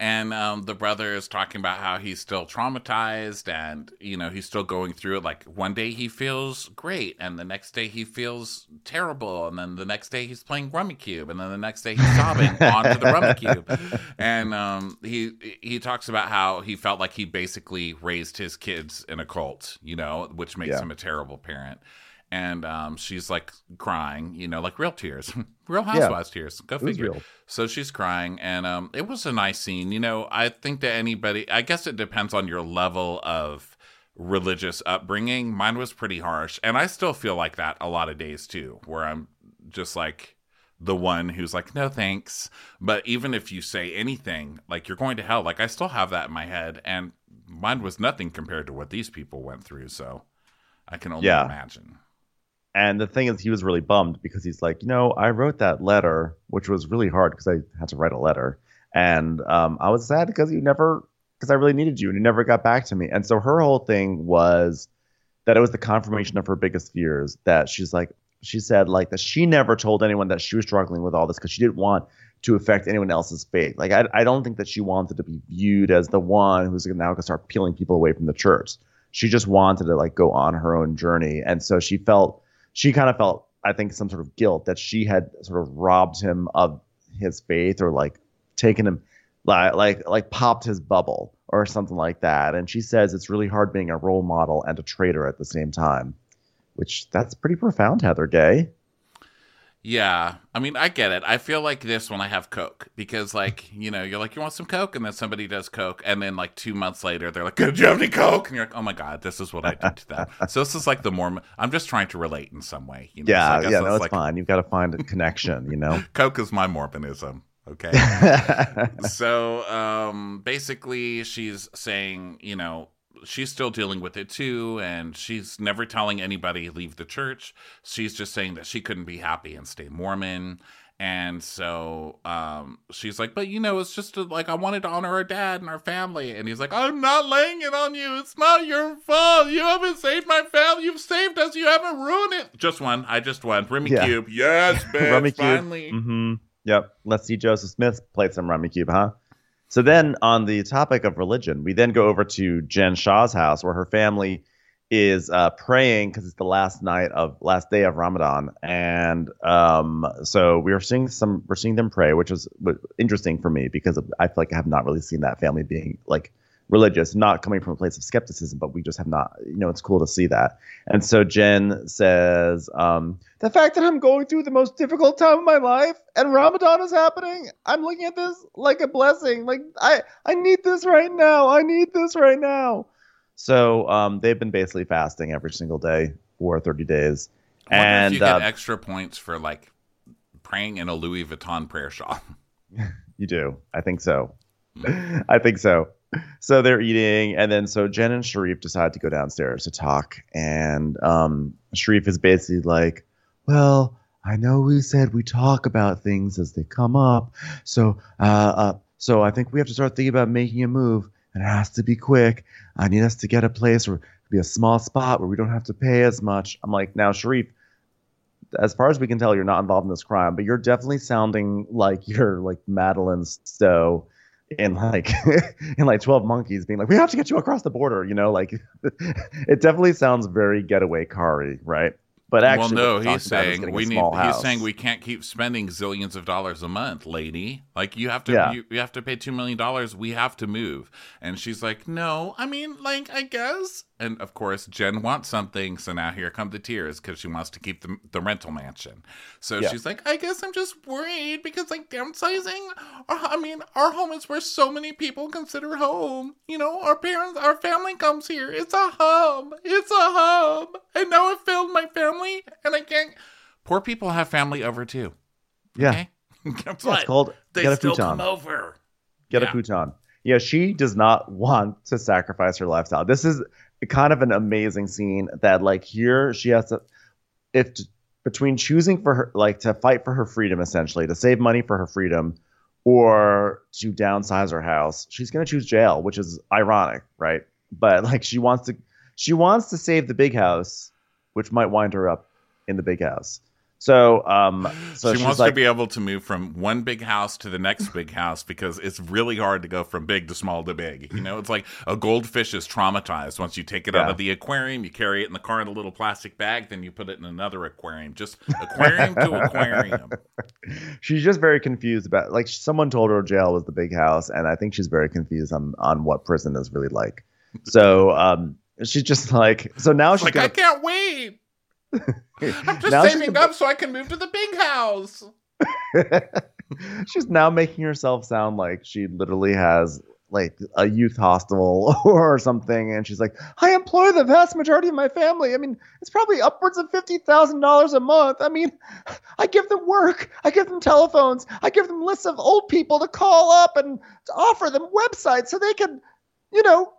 and um, the brother is talking about how he's still traumatized and you know he's still going through it. Like one day he feels great and the next day he feels terrible. And then the next day he's playing Rummikub. And then the next day he's sobbing onto the Rummikub. And um, he he talks about how he felt like he basically raised his kids in a cult you know which makes yeah. him a terrible parent and um, she's like crying, you know, like real tears, real housewives yeah, tears. Go figure. So she's crying, and um, it was a nice scene. You know, I think that anybody, I guess it depends on your level of religious upbringing. Mine was pretty harsh, and I still feel like that a lot of days too, where I'm just like the one who's like, no thanks. But even if you say anything, like you're going to hell, like I still have that in my head, and mine was nothing compared to what these people went through. So I can only yeah. imagine. And the thing is, he was really bummed because he's like, you know, I wrote that letter, which was really hard because I had to write a letter. And um, I was sad because you never, because I really needed you and you never got back to me. And so her whole thing was that it was the confirmation of her biggest fears that she's like, she said like that she never told anyone that she was struggling with all this because she didn't want to affect anyone else's faith. Like I, I don't think that she wanted to be viewed as the one who's now going to start peeling people away from the church. She just wanted to like go on her own journey, and so she felt she kind of felt, I think, some sort of guilt that she had sort of robbed him of his faith or like taken him, like, like, like popped his bubble or something like that. And she says it's really hard being a role model and a traitor at the same time, which that's pretty profound, Heather Gay. Yeah, I mean, I get it. I feel like this when I have Coke because, like, you know, you're like, you want some Coke, and then somebody does Coke, and then like two months later, they're like, "Do you have any Coke?" And you're like, "Oh my god, this is what I did to them." so this is like the Mormon. I'm just trying to relate in some way. You know? Yeah, so yeah, no, it's like, fine. You've got to find a connection. You know, Coke is my Mormonism. Okay. so um, basically, she's saying, you know, she's still dealing with it too and she's never telling anybody leave the church. She's just saying that she couldn't be happy and stay mormon. And so um, she's like but you know it's just a, like i wanted to honor our dad and our family. And he's like i'm not laying it on you. It's not your fault. You haven't saved my family. You've saved us. You haven't ruined it. Just one. I just won. Rummy yeah. cube. Yes bitch, rummy finally. Mm-hmm. yep. Let's see joseph smith play some Rummikub huh so then, on the topic of religion, we then go over to Jen Shah's house where her family is uh, praying because it's the last night of last day of Ramadan, and um, so we are seeing some we're seeing them pray, which is interesting for me because I feel like I have not really seen that family being like religious, not coming from a place of skepticism, but we just have not, you know, it's cool to see that. And so Jen says, um, the fact that I'm going through the most difficult time of my life and Ramadan is happening, I'm looking at this like a blessing. Like I, I need this right now. I need this right now. So um, they've been basically fasting every single day for 30 days. and you get uh, extra points for like praying in a Louis Vuitton prayer shop. you do. I think so. I think so so they're eating, and then so Jen and Sharif decide to go downstairs to talk, and um, Sharif is basically like, "Well, I know we said we talk about things as they come up, so uh, uh, so I think we have to start thinking about making a move, and it has to be quick. I need us to get a place where be a small spot where we don't have to pay as much." I'm like, "Now, Sharif." As far as we can tell, you're not involved in this crime, but you're definitely sounding like you're like Madeleine Stowe in like in like 12 monkeys being like we have to get you across the border you know like it definitely sounds very getaway car right but actually, well, no, he's saying we need. He's saying we can't keep spending zillions of dollars a month, lady. Like you have to, yeah. you, you have to pay two million dollars. We have to move. And she's like, no, I mean, like, I guess. And of course, Jen wants something, so now here come the tears because she wants to keep the, the rental mansion. So yeah. she's like, I guess I'm just worried because like downsizing. I mean, our home is where so many people consider home. You know, our parents, our family comes here. It's a hub. It's a hub. And now I've failed my family, and I can't. Poor people have family over too. Yeah. Okay? Guess yeah, It's called they get a still futon. come over. Get yeah. a futon. Yeah, she does not want to sacrifice her lifestyle. This is kind of an amazing scene that like here she has to if between choosing for her like to fight for her freedom essentially to save money for her freedom or to downsize her house she's going to choose jail which is ironic right? But like she wants to she wants to save the big house which might wind her up in the big house so, um, so she wants like, to be able to move from one big house to the next big house because it's really hard to go from big to small to big. You know, it's like a goldfish is traumatized. Once you take it yeah. out of the aquarium, you carry it in the car in a little plastic bag, then you put it in another aquarium. Just aquarium to aquarium. She's just very confused about like someone told her jail was the big house, and I think she's very confused on on what prison is really like. So, um, she's just like so now she's like gonna, I can't wait I'm just saving a- up so I can move to the big house. She's now making herself sound like she literally has like a youth hostel or something, and she's like, "I employ the vast majority of my family. I mean, it's probably upwards of fifty thousand dollars a month. I mean, I give them work, I give them telephones, I give them lists of old people to call up and to offer them websites so they can, you know,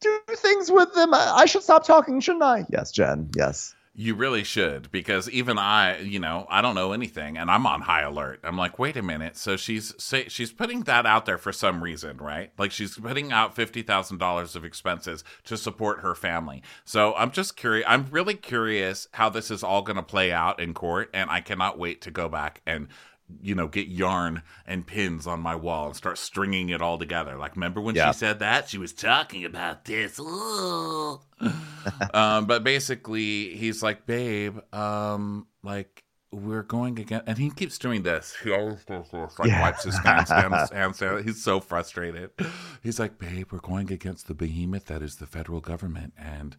do things with them. I, I should stop talking, shouldn't I? Yes, Jen. Yes. You really should, because even I, you know, I don't know anything, and I'm on high alert. I'm like, wait a minute. So she's say, she's putting that out there for some reason, right? Like she's putting out fifty thousand dollars of expenses to support her family. So I'm just curious. I'm really curious how this is all going to play out in court, and I cannot wait to go back and you know get yarn and pins on my wall and start stringing it all together. Like, remember when Yeah. she said that? She was talking about this. Um, but basically, he's like, babe, um, like we're going again, and he keeps doing this. He always does this, like Yeah. wipes his hands, hands, hands down. He's so frustrated. He's like, babe, we're going against the behemoth that is the federal government, and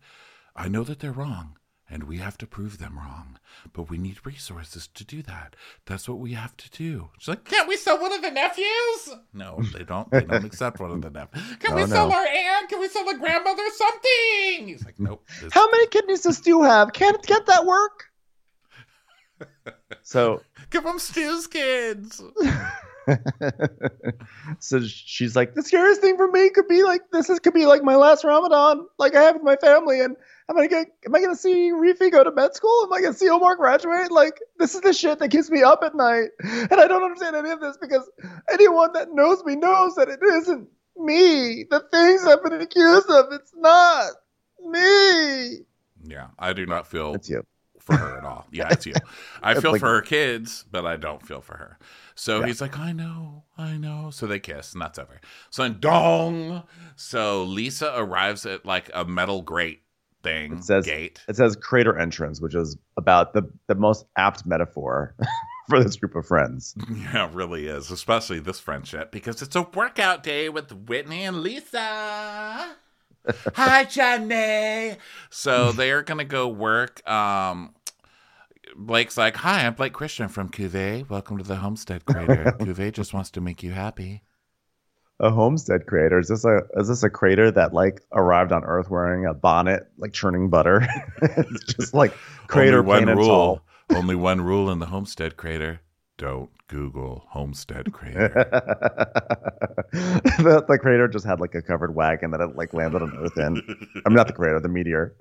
I know that they're wrong. And we have to prove them wrong, but we need resources to do that. That's what we have to do. She's like, can't we sell one of the nephews? No, they don't. They don't accept one of the nephews. Can Oh, we no. sell our aunt? Can we sell a grandmother something? He's like, nope. this- How many kidneys does Stu have? Can't get that work? So Give them Stu's kids. so she's like, the scariest thing for me could be like this is could be like my last Ramadan, like I have with my family, and am I gonna am I gonna see Rifi go to med school? Am I gonna see Omar graduate? Like this is the shit that keeps me up at night, and I don't understand any of this because anyone that knows me knows that it isn't me. The things I've been accused of, it's not me. Yeah, I do not feel It's you. for her at all. Yeah, it's you. I feel like- for her kids, but I don't feel for her. So Yeah. he's like, I know, I know. So they kiss, and that's over. So then, dong. So Lisa arrives at like a metal grate thing, It says- gate. It says crater entrance, which is about the the most apt metaphor for this group of friends. Yeah, it really is, especially this friendship because it's a workout day with Whitney and Lisa. Hi, Johnny. So they're gonna go work. Um, Blake's like, "Hi, I'm Blake Christian from Cuvée. Welcome to the Homestead Crater. Cuvée just wants to make you happy." A homestead crater. Is this a is this a crater that like arrived on Earth wearing a bonnet, like churning butter? it's just like crater Only one rule. tall. Only one rule in the Homestead Crater: don't Google Homestead Crater. the, the crater just had like a covered wagon that it like landed on Earth in. I mean, not the crater, the meteor.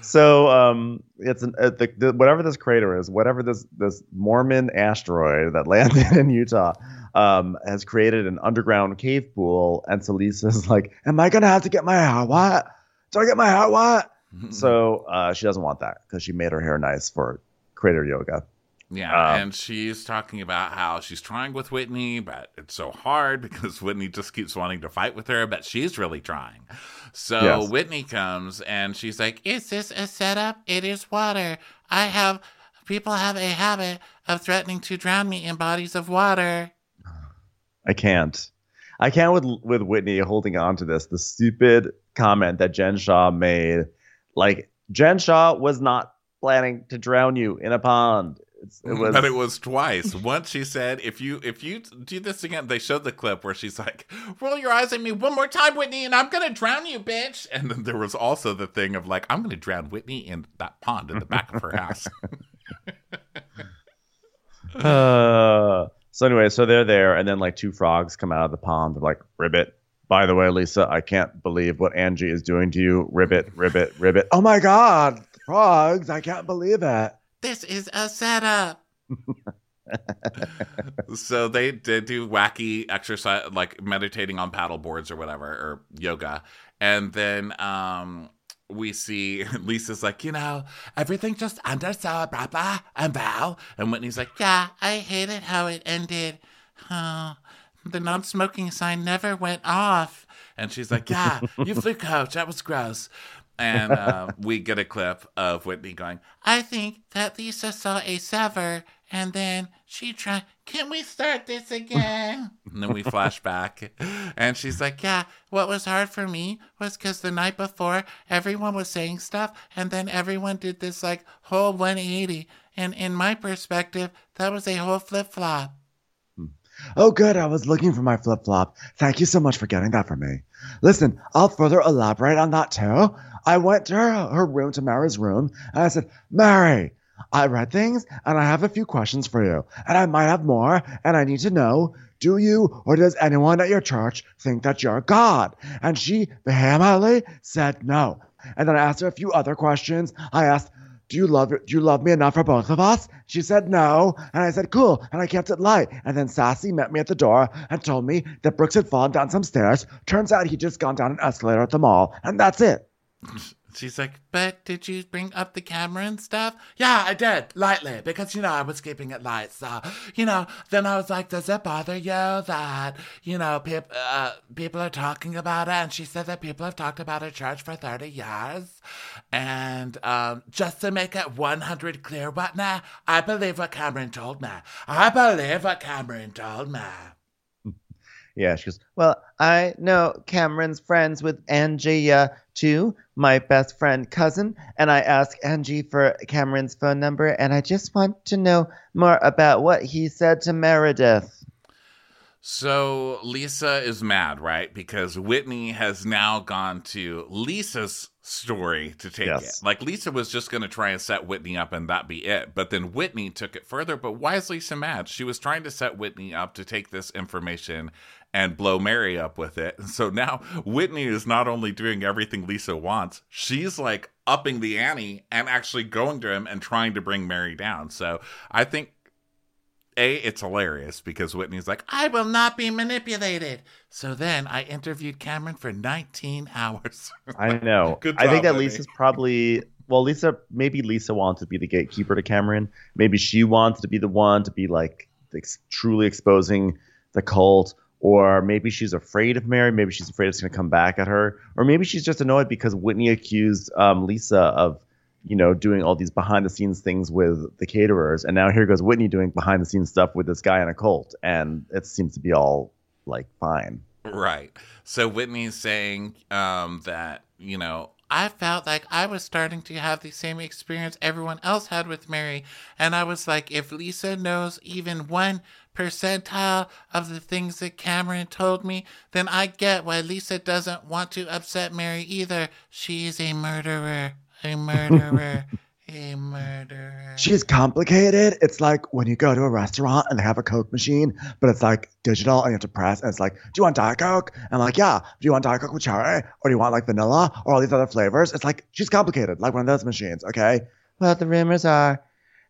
So um, it's an, uh, the, the, whatever this crater is, whatever this this Mormon asteroid that landed in Utah um, has created an underground cave pool. And so Lisa's like, "Am I gonna have to get my hot wet? Do I get my hair wet?" So uh, she doesn't want that because she made her hair nice for crater yoga. Yeah, Um, and she's talking about how she's trying with Whitney, but it's so hard because Whitney just keeps wanting to fight with her, but she's really trying. So Yes. Whitney comes and she's like, Is this a setup? It is water. I have, people have a habit of threatening to drown me in bodies of water. I can't. I can't with with Whitney holding on to this. The stupid comment that Jen Shah made, like Jen Shah was not planning to drown you in a pond. It's, it was, but it was twice. Once she said, "If you if you do this again," they showed the clip where she's like, "Roll your eyes at me one more time, Whitney, and I'm gonna drown you, bitch." And then there was also the thing of like, "I'm gonna drown Whitney in that pond in the back of her house." Uh, so anyway, so they're there, and then like two frogs come out of the pond. They're like, "Ribbit." By the way, Lisa, I can't believe what Angie is doing to you. Ribbit, ribbit, ribbit. Oh my God, frogs! I can't believe it. this is a setup. so they did do wacky exercise, like meditating on paddle boards or whatever, or yoga. And then um, we see Lisa's like, you know, everything just so abruptly and Vail. And Whitney's like, yeah, I hated how it ended. Huh. The non smoking sign never went off. And she's like, yeah, you flew coach. That was gross. and uh, we get a clip of Whitney going, I think that Lisa saw a sever and then she tried, can we start this again? and then we flash back and she's like, yeah, what was hard for me was because the night before everyone was saying stuff and then everyone did this like whole 180. And in my perspective, that was a whole flip flop. Hmm. Oh, good. I was looking for my flip flop. Thank you so much for getting that for me. Listen, I'll further elaborate on that too. I went to her, her room, to Mary's room, and I said, Mary, I read things and I have a few questions for you, and I might have more, and I need to know do you or does anyone at your church think that you're God? And she vehemently said no. And then I asked her a few other questions. I asked, do you love do you love me enough for both of us? She said no, and I said cool, and I kept it light. And then Sassy met me at the door and told me that Brooks had fallen down some stairs. Turns out he'd just gone down an escalator at the mall, and that's it. She's like, but did you bring up the camera and stuff? Yeah, I did, lightly, because, you know, I was keeping it light. So, you know, then I was like, does it bother you that, you know, peop- uh, people are talking about it? And she said that people have talked about her church for 30 years. And um, just to make it 100 clear, what now? I believe what Cameron told me. I believe what Cameron told me. Yeah, she goes, Well, I know Cameron's friends with Angie, too, my best friend cousin, and I asked Angie for Cameron's phone number, and I just want to know more about what he said to Meredith. So Lisa is mad, right? Because Whitney has now gone to Lisa's story to take yes. it. Like Lisa was just going to try and set Whitney up and that be it. But then Whitney took it further. But why is Lisa mad? She was trying to set Whitney up to take this information and blow Mary up with it. So now Whitney is not only doing everything Lisa wants, she's like upping the ante and actually going to him and trying to bring Mary down. So I think a, it's hilarious because Whitney's like, I will not be manipulated. So then I interviewed Cameron for 19 hours. I know. Job, I think that Whitney. Lisa's probably, well, Lisa, maybe Lisa wants to be the gatekeeper to Cameron. Maybe she wants to be the one to be like ex- truly exposing the cult or maybe she's afraid of Mary. Maybe she's afraid it's going to come back at her, or maybe she's just annoyed because Whitney accused um, Lisa of, you know, doing all these behind the scenes things with the caterers, and now here goes Whitney doing behind the scenes stuff with this guy in a cult, and it seems to be all like fine. Right. So Whitney's saying um, that you know I felt like I was starting to have the same experience everyone else had with Mary. And I was like, if Lisa knows even one percentile of the things that Cameron told me, then I get why Lisa doesn't want to upset Mary either. She's a murderer. A murderer. A murderer. She's complicated. It's like when you go to a restaurant and they have a Coke machine, but it's like digital and you have to press and it's like, do you want Diet Coke? And I'm like, yeah. Do you want Diet Coke with cherry? Or do you want like vanilla or all these other flavors? It's like she's complicated, like one of those machines, okay? Well, the rumors are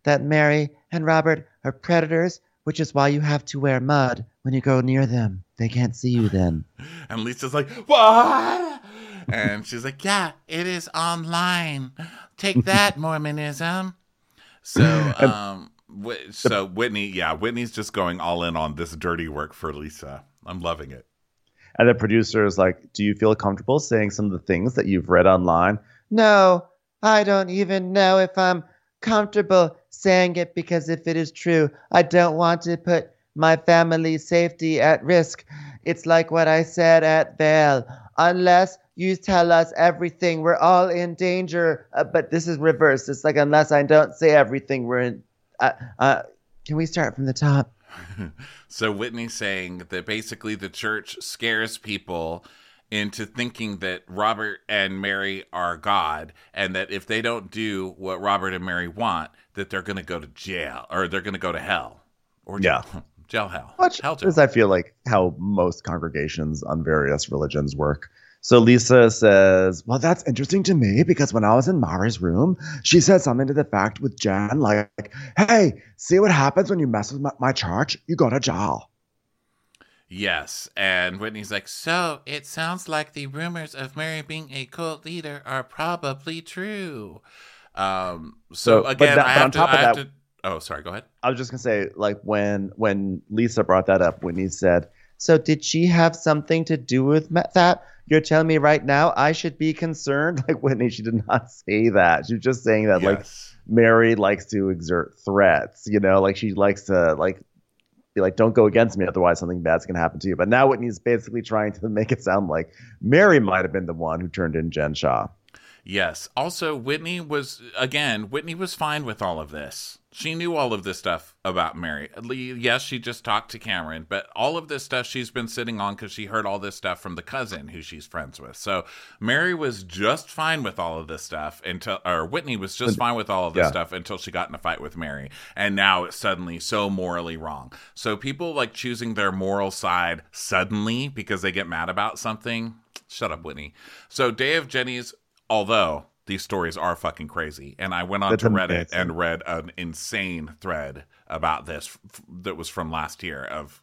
that Mary and Robert are predators which is why you have to wear mud when you go near them. They can't see you then. And Lisa's like, What? And she's like, Yeah, it is online. Take that, Mormonism. So, um, so Whitney, yeah, Whitney's just going all in on this dirty work for Lisa. I'm loving it. And the producer is like, Do you feel comfortable saying some of the things that you've read online? No, I don't even know if I'm comfortable saying it because if it is true, I don't want to put my family's safety at risk. It's like what I said at Vail. Unless you tell us everything, we're all in danger. Uh, but this is reversed. It's like unless I don't say everything, we're in. Uh, uh, can we start from the top? so Whitney's saying that basically the church scares people into thinking that Robert and Mary are God and that if they don't do what Robert and Mary want, that they're going to go to jail or they're going to go to hell or yeah. jail, hell. Which hell jail. is, I feel like, how most congregations on various religions work. So Lisa says, Well, that's interesting to me because when I was in Mara's room, she said something to the fact with Jen, like, Hey, see what happens when you mess with my, my church? You go to jail. Yes. And Whitney's like, So it sounds like the rumors of Mary being a cult leader are probably true. Um, so, so again, that, I have, to, I have that, to. Oh, sorry. Go ahead. I was just gonna say, like when when Lisa brought that up, Whitney said So did she have something to do with that? You're telling me right now I should be concerned? Like Whitney, she did not say that. She was just saying that like Mary likes to exert threats, you know, like she likes to like be like, don't go against me, otherwise something bad's gonna happen to you. But now Whitney's basically trying to make it sound like Mary might have been the one who turned in Jen Shah. Yes. Also, Whitney was again. Whitney was fine with all of this. She knew all of this stuff about Mary. Yes, she just talked to Cameron, but all of this stuff she's been sitting on because she heard all this stuff from the cousin who she's friends with. So Mary was just fine with all of this stuff until, or Whitney was just fine with all of this Yeah. stuff until she got in a fight with Mary, and now it's suddenly so morally wrong. So people like choosing their moral side suddenly because they get mad about something. Shut up, Whitney. So Day of Jennie's although these stories are fucking crazy. And i went on That's to reddit amazing. and read an insane thread about this f- that was from last year of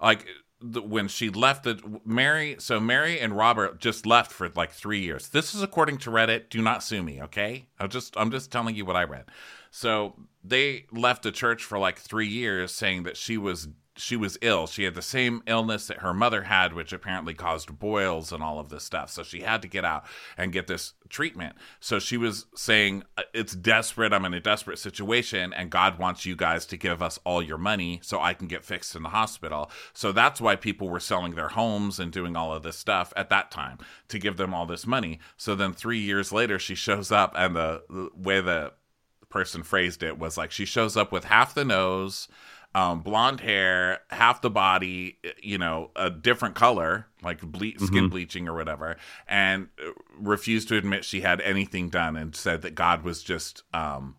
like the, when she left the mary so mary and robert just left for like three years. This is according to reddit. Do not sue me okay? I'm just i'm just telling you what i read. So they left the church for like three years saying that she was she was ill. She had the same illness that her mother had, which apparently caused boils and all of this stuff. So she had to get out and get this treatment. So she was saying, "Uh, It's desperate. I'm in a desperate situation, and God wants you guys to give us all your money so I can get fixed in the hospital. So that's why people were selling their homes and doing all of this stuff at that time to give them all this money. So then three years later, she shows up, and the, the way the person phrased it was like she shows up with half the nose um, blonde hair, half the body, you know, a different color, like ble- skin bleaching or whatever, and uh, refused to admit she had anything done and said that God was just, um,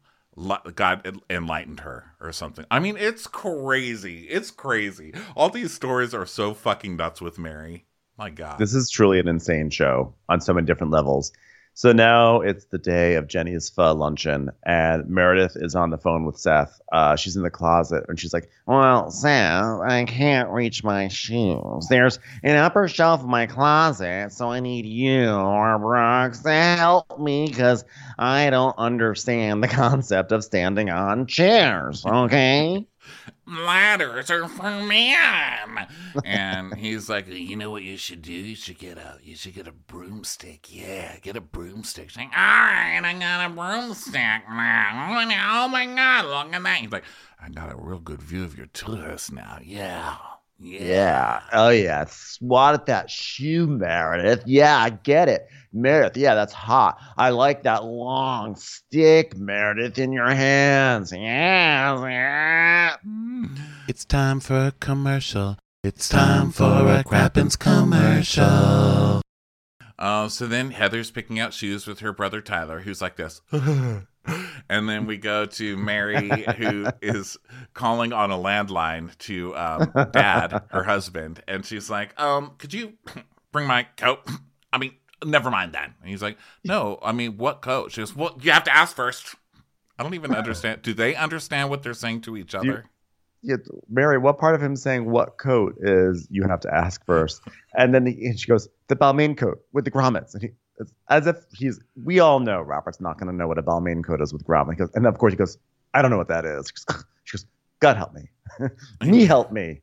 God enlightened her or something. I mean, it's crazy. It's crazy. All these stories are so fucking nuts with Mary. My God. This is truly an insane show on so many different levels. So now it's the day of Jennie's pho luncheon, and Meredith is on the phone with Seth. Uh, she's in the closet, and she's like, "Well, Seth, I can't reach my shoes. There's an upper shelf of my closet, so I need you or Brooks to help me because I don't understand the concept of standing on chairs. Okay." Ladders are for men. and he's like, you know what you should do? You should get a you should get a broomstick. Yeah, get a broomstick. She's like, all right, I got a broomstick now. Oh my god, look at that. He's like, I got a real good view of your tutus now. Yeah. Yeah. Yeah. Oh yeah. Swat at that shoe, Meredith. Yeah, I get it. Meredith, yeah, that's hot. I like that long stick, Meredith, in your hands. Yeah. yeah. It's time for a commercial. It's time for a Crappens commercial. Uh, so then Heather's picking out shoes with her brother Tyler, who's like this. and then we go to Mary, who is calling on a landline to um, Dad, her husband, and she's like, "Um, could you bring my coat? I mean, never mind that." And he's like, "No, I mean, what coat?" She goes, "Well, you have to ask first. I don't even understand. Do they understand what they're saying to each other? Yeah, Mary, what part of him saying what coat is you have to ask first? And then he, and she goes, the Balmain coat with the grommets. And he, it's as if he's, we all know Robert's not going to know what a Balmain coat is with. He goes, and of course he goes, I don't know what that is. She goes, she goes God help me. me help me.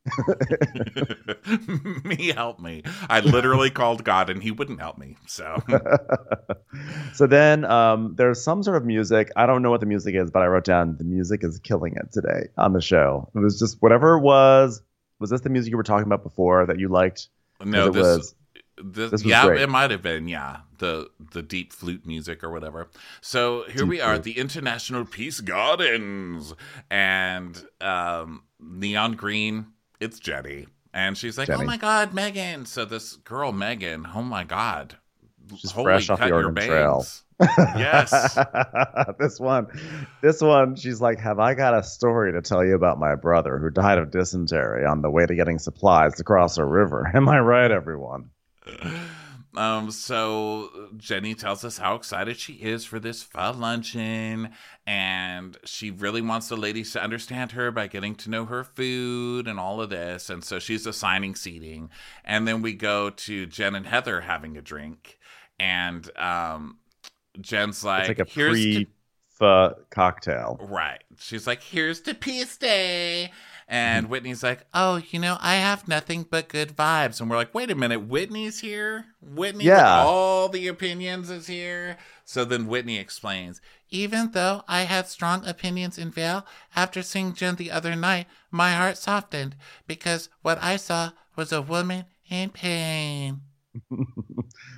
me help me. I literally called God and he wouldn't help me. So so then um, there's some sort of music. I don't know what the music is, but I wrote down the music is killing it today on the show. It was just whatever it was. Was this the music you were talking about before that you liked? no, this, was. This, yeah, great. it might have been, yeah, the the deep flute music or whatever. So here Deep we are, flute. the International Peace Gardens, and um, neon green. It's Jennie, and she's like, "Oh my God, Megan!" So this girl, Megan, oh my God, She's Holy, fresh off the Oregon Trail. Yes. this one, this one, she's like, Have I got a story to tell you about my brother who died of dysentery on the way to getting supplies to cross a river? Am I right, everyone? Um, so Jennie tells us how excited she is for this fun luncheon, and she really wants the ladies to understand her by getting to know her food and all of this. And so she's assigning seating, and then we go to Jen and Heather having a drink, and um, Jen's like, It's like a "Here's pre to- pho cocktail. Right. She's like, here's to peace day. And mm-hmm. Whitney's like, oh, you know, I have nothing but good vibes. And we're like, wait a minute, Whitney's here? Whitney with Yeah. all the opinions is here? So then Whitney explains, even though I had strong opinions in Vail, after seeing Jen the other night, my heart softened because what I saw was a woman in pain.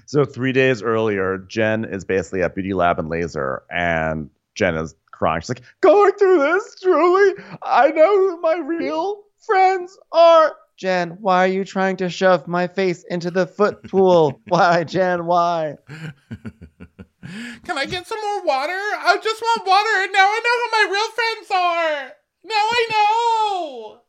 So three days earlier, Jen is basically at Beauty Lab and Laser, and Jen is crying. She's like, "Going through this, truly, I know who my real friends are." Jen, why are you trying to shove my face into the foot pool? why, Jen? Why? Can I get some more water? I just want water, and now I know who my real friends are. Now I know.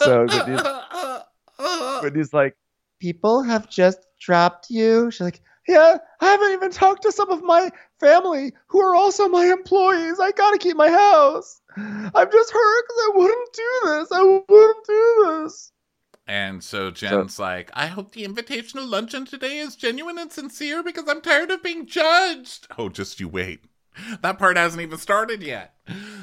So Whitney's, Whitney's like, "People have just dropped you." She's like, "Yeah, I haven't even talked to some of my family who are also my employees. I gotta keep my house. I'm just hurt because I wouldn't do this. I wouldn't do this." And so Jen's like, I hope the invitation to luncheon today is genuine and sincere because I'm tired of being judged. Oh, just you wait. That part hasn't even started yet.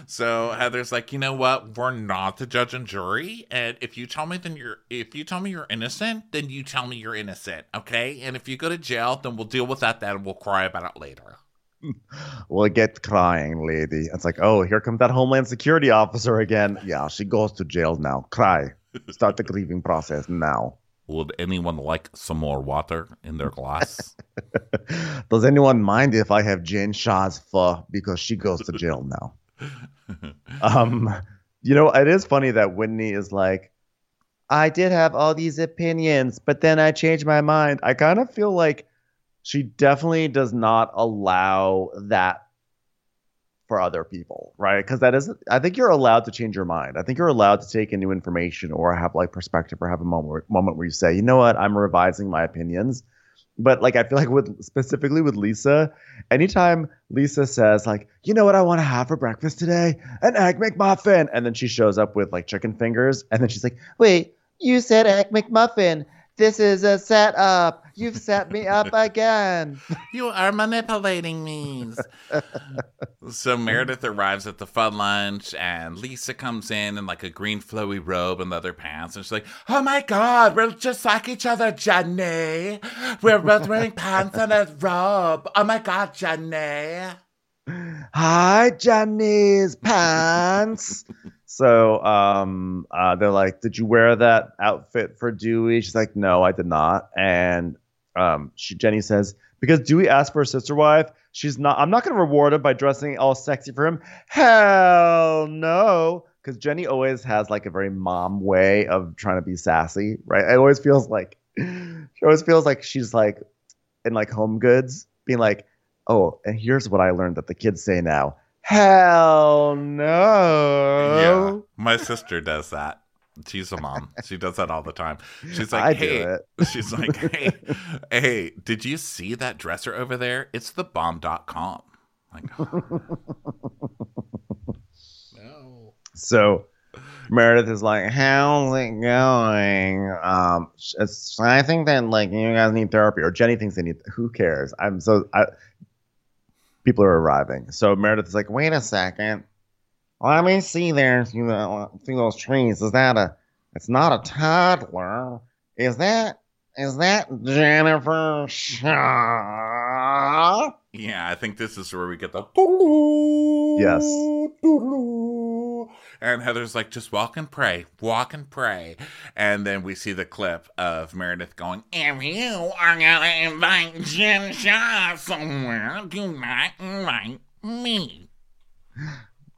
So Heather's like, you know what? We're not the judge and jury, and if you tell me then you're if you tell me you're innocent, then you tell me you're innocent, okay? And if you go to jail, then we'll deal with that then and we'll cry about it later. we'll get crying, lady. It's like, oh, here comes that Homeland Security officer again. Yeah, she goes to jail now. Cry. Start the grieving process now. Would anyone like some more water in their glass? Does anyone mind if I have Jane Shah's pho because she goes to jail now? um, you know, it is funny that Whitney is like, I did have all these opinions, but then I changed my mind. I kind of feel like she definitely does not allow that for other people, right? Because that isn't. I think you're allowed to change your mind. I think you're allowed to take in new information or have like perspective or have a moment where, moment where you say, you know what, I'm revising my opinions. But like I feel like with specifically with Lisa, anytime Lisa says like, you know what I want to have for breakfast today, an egg McMuffin, and then she shows up with like chicken fingers, and then she's like, wait, you said egg McMuffin. This is a setup. You've set me up again. You are manipulating me. so Meredith arrives at the fun lunch, and Lisa comes in in like a green flowy robe and leather pants, and she's like, "Oh my god, we're just like each other, Jennie. We're both wearing pants and a robe. Oh my god, Jennie." Hi, Johnny's pants. So um uh they're like, Did you wear that outfit for Duy? She's like, No, I did not. And um she Jennie says, Because Duy asked for a sister wife, she's not I'm not gonna reward him by dressing all sexy for him. Hell no. Because Jennie always has like a very mom way of trying to be sassy, right? It always feels like she always feels like she's like in like home goods, being like, Oh, and here's what I learned that the kids say now. Hell no. Yeah, my sister does that. She's a mom. She does that all the time. She's like, I hey, do it. she's like, hey, hey, did you see that dresser over there? It's the bomb.com. Like, no. So Meredith is like, "How's it going?" Um, it's- I think that like you guys need therapy, or Jennie thinks they need. Who cares? I'm so. I, people are arriving. So Meredith is like, "Wait a second, let me see there through, the, through those trees. Is that a? It's not a toddler. Is that? Is that Jennifer Shah?" Yeah, I think this is where we get the Yes. And Heather's like, just walk and pray, walk and pray. And then we see the clip of Meredith going, If you are gonna invite Jen Shah somewhere, do not invite me.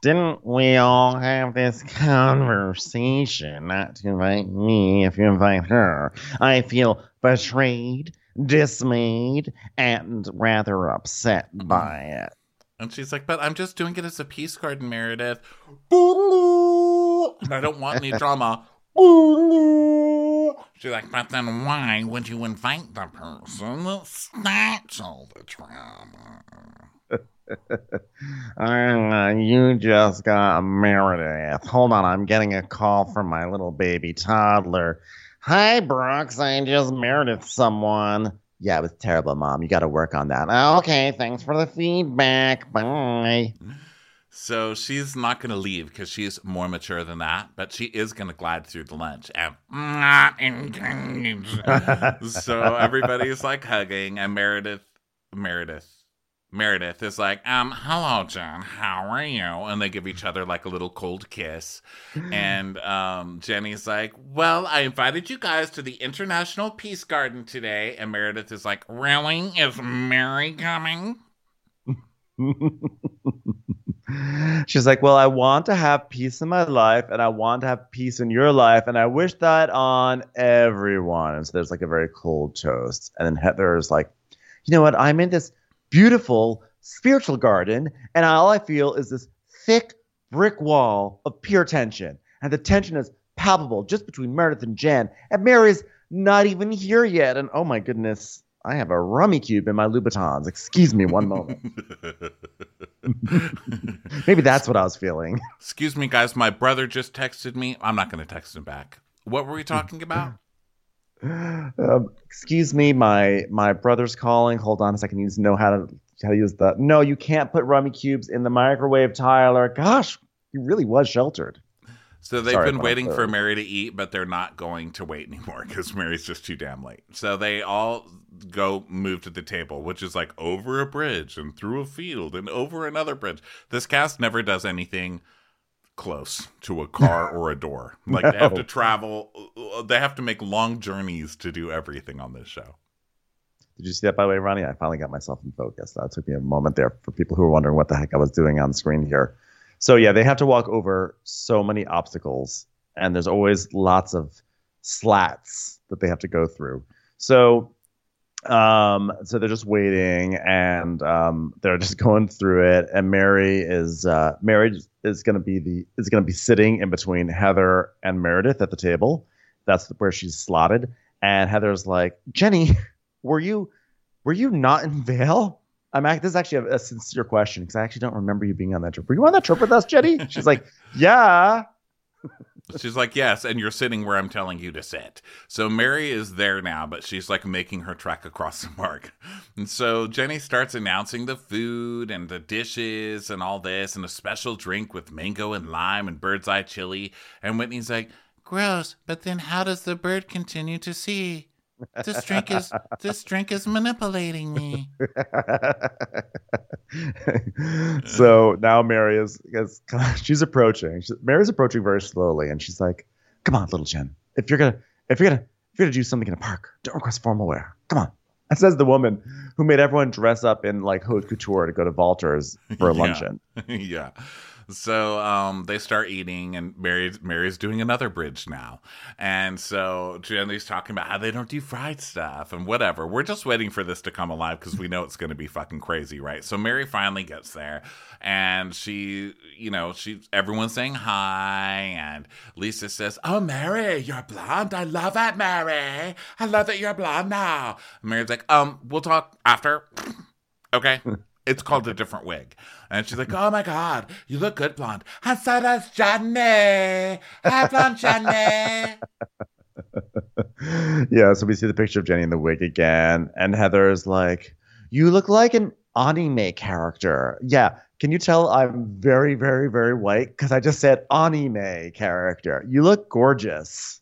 Didn't we all have this conversation not to invite me if you invite her? I feel betrayed, dismayed, and rather upset by it. And she's like, but I'm just doing it as a peace garden, Meredith. And I don't want any drama. She's like, but then why would you invite the person that all the drama? You just got Meredith. Hold on, I'm getting a call from my little baby toddler. Hi, Brooks. I just Meredith someone. Yeah, it was terrible, Mom. You got to work on that. Okay, thanks for the feedback. Bye. So she's not going to leave because she's more mature than that, but she is going to glide through the lunch. And not engaged. so everybody's like hugging, and Meredith, Meredith, Meredith is like, um, hello, Jen, how are you? And they give each other like a little cold kiss. And um, Jennie's like, well, I invited you guys to the International Peace Garden today. And Meredith is like, really? Is Mary coming? She's like, Well, I want to have peace in my life and I want to have peace in your life. And I wish that on everyone. And so there's like a very cold toast. And then Heather is like, You know what? I'm in this beautiful spiritual garden. And all I feel is this thick brick wall of pure tension. And the tension is palpable just between Meredith and Jen. And Mary's not even here yet. And oh my goodness, I have a Rummikub in my Louboutins. Excuse me one moment. Maybe that's what I was feeling. Excuse me, guys. My brother just texted me. I'm not going to text him back. What were we talking about? Um, excuse me, my my brother's calling. Hold on a second. You know how to how to use the. No, you can't put Rummikubs in the microwave, Tyler. Gosh, he really was sheltered. So they've Sorry been waiting for Mary to eat, but they're not going to wait anymore because Mary's just too damn late. So they all go move to the table, which is like over a bridge and through a field and over another bridge. This cast never does anything close to a car or a door. Like no. they have to travel, uh, they have to make long journeys to do everything on this show. Did you see that by the way, Ronnie? I finally got myself in focus. That took me a moment there for people who were wondering what the heck I was doing on screen here. So yeah, they have to walk over so many obstacles, and there's always lots of slats that they have to go through. So um, so they're just waiting, and um, they're just going through it. And Mary is uh, Mary is going to be the is going to be sitting in between Heather and Meredith at the table. That's where she's slotted. And Heather's like, Jennie, were you were you not in Vail? I'm act- this is actually a, a sincere question because I actually don't remember you being on that trip. Were you on that trip with us, Jennie? She's like, yeah. She's like, yes, and you're sitting where I'm telling you to sit. So Mary is there now, but she's like making her trek across the park. And so Jennie starts announcing the food and the dishes and all this, and a special drink with mango and lime and bird's eye chili. And Whitney's like, gross, but then how does the bird continue to see? This drink is this drink is manipulating me. so now Mary is, is she's approaching. She's, Mary's approaching very slowly, and she's like, "Come on, little Jen. If you're gonna if you're gonna if you're gonna do something in a park, don't request formal wear. Come on." That says the woman who made everyone dress up in like haute couture to go to Walters for a luncheon. yeah. So um, they start eating, and Mary's Mary's doing another bridge now, and so Jennie's talking about how they don't do fried stuff and whatever. We're just waiting for this to come alive because we know it's going to be fucking crazy, right? So Mary finally gets there, and she, you know, she everyone's saying hi, and Lisa says, "Oh, Mary, you're blonde. I love it, Mary. I love that you're blonde now." And Mary's like, "Um, we'll talk after." okay. It's called a different wig. And she's like, oh my God, you look good blonde. And so does Jennie. Hi, blonde Jennie. yeah, so we see the picture of Jennie in the wig again. And Heather's like, you look like an anime character. Yeah. Can you tell I'm very, very, very white? Because I just said anime character. You look gorgeous.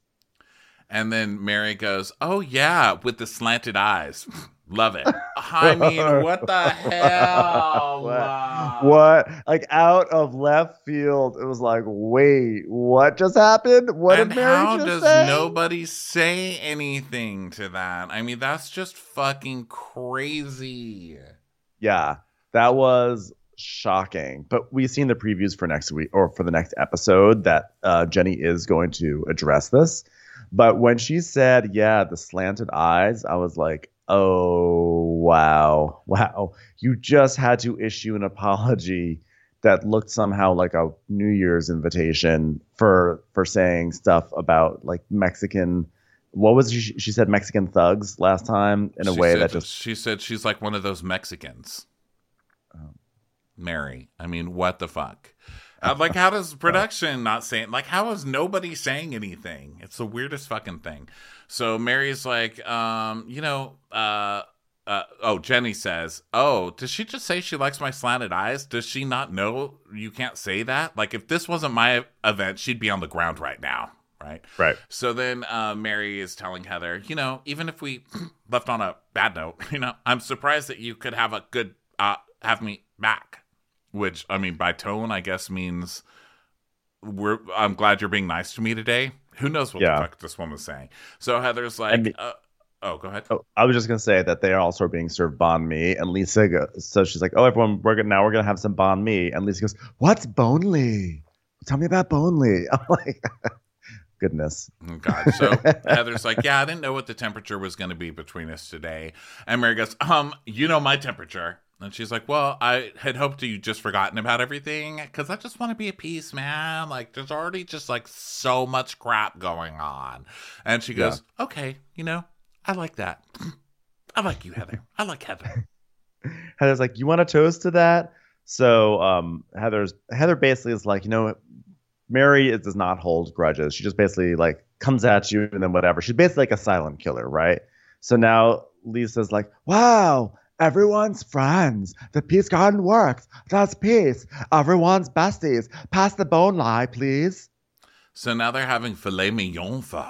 And then Mary goes, Oh, yeah, with the slanted eyes. Love it. I mean, what the hell? What? what? Like out of left field, it was like, wait, what just happened? What and did Mary how just does say? nobody say anything to that? I mean, that's just fucking crazy. Yeah, that was shocking. But we've seen the previews for next week or for the next episode that uh, Jennie is going to address this. But when she said, "Yeah, the slanted eyes," I was like, Oh, wow. Wow. You just had to issue an apology that looked somehow like a New Year's invitation for for saying stuff about like Mexican what was she, she said Mexican thugs last time in a she way that just she said she's like one of those Mexicans. Oh. Mary, I mean, what the fuck? Uh, like, how does production not saying like how is nobody saying anything? It's the weirdest fucking thing. So Mary's like, um, you know, uh, uh, oh, Jennie says, "Oh, does she just say she likes my slanted eyes? Does she not know you can't say that? Like, if this wasn't my event, she'd be on the ground right now, right? Right. So then uh, Mary is telling Heather, you know, even if we left on a bad note, you know, I'm surprised that you could have a good uh, have me back, which I mean by tone, I guess means we're. I'm glad you're being nice to me today. Who knows what Yeah. the fuck this woman's saying? So Heather's like, uh, oh, go ahead. Oh, I was just gonna say that they are also being served banh mi, and Lisa goes, so she's like, "Oh, everyone, we're gonna now we're gonna have some banh mi," and Lisa goes, "What's bonely? Tell me about bonely." I'm like, goodness. Oh, God. So Heather's like, yeah, I didn't know what the temperature was going to be between us today. And Mary goes, um, you know my temperature. And she's like, well, I had hoped you just forgotten about everything because I just want to be at peace, man. Like, there's already just like so much crap going on. And she goes, okay, you know, I like that. I like you, Heather. I like Heather. Heather's like, "You want to toast to that?" So um, Heather's Heather basically is like, you know, Mary is, does not hold grudges. She just basically like comes at you and then whatever. She's basically like a silent killer, right? So now Lisa's like, "Wow, everyone's friends. The peace garden works. That's peace. Everyone's besties. Pass the bone lie, please." So now they're having filet mignon pho.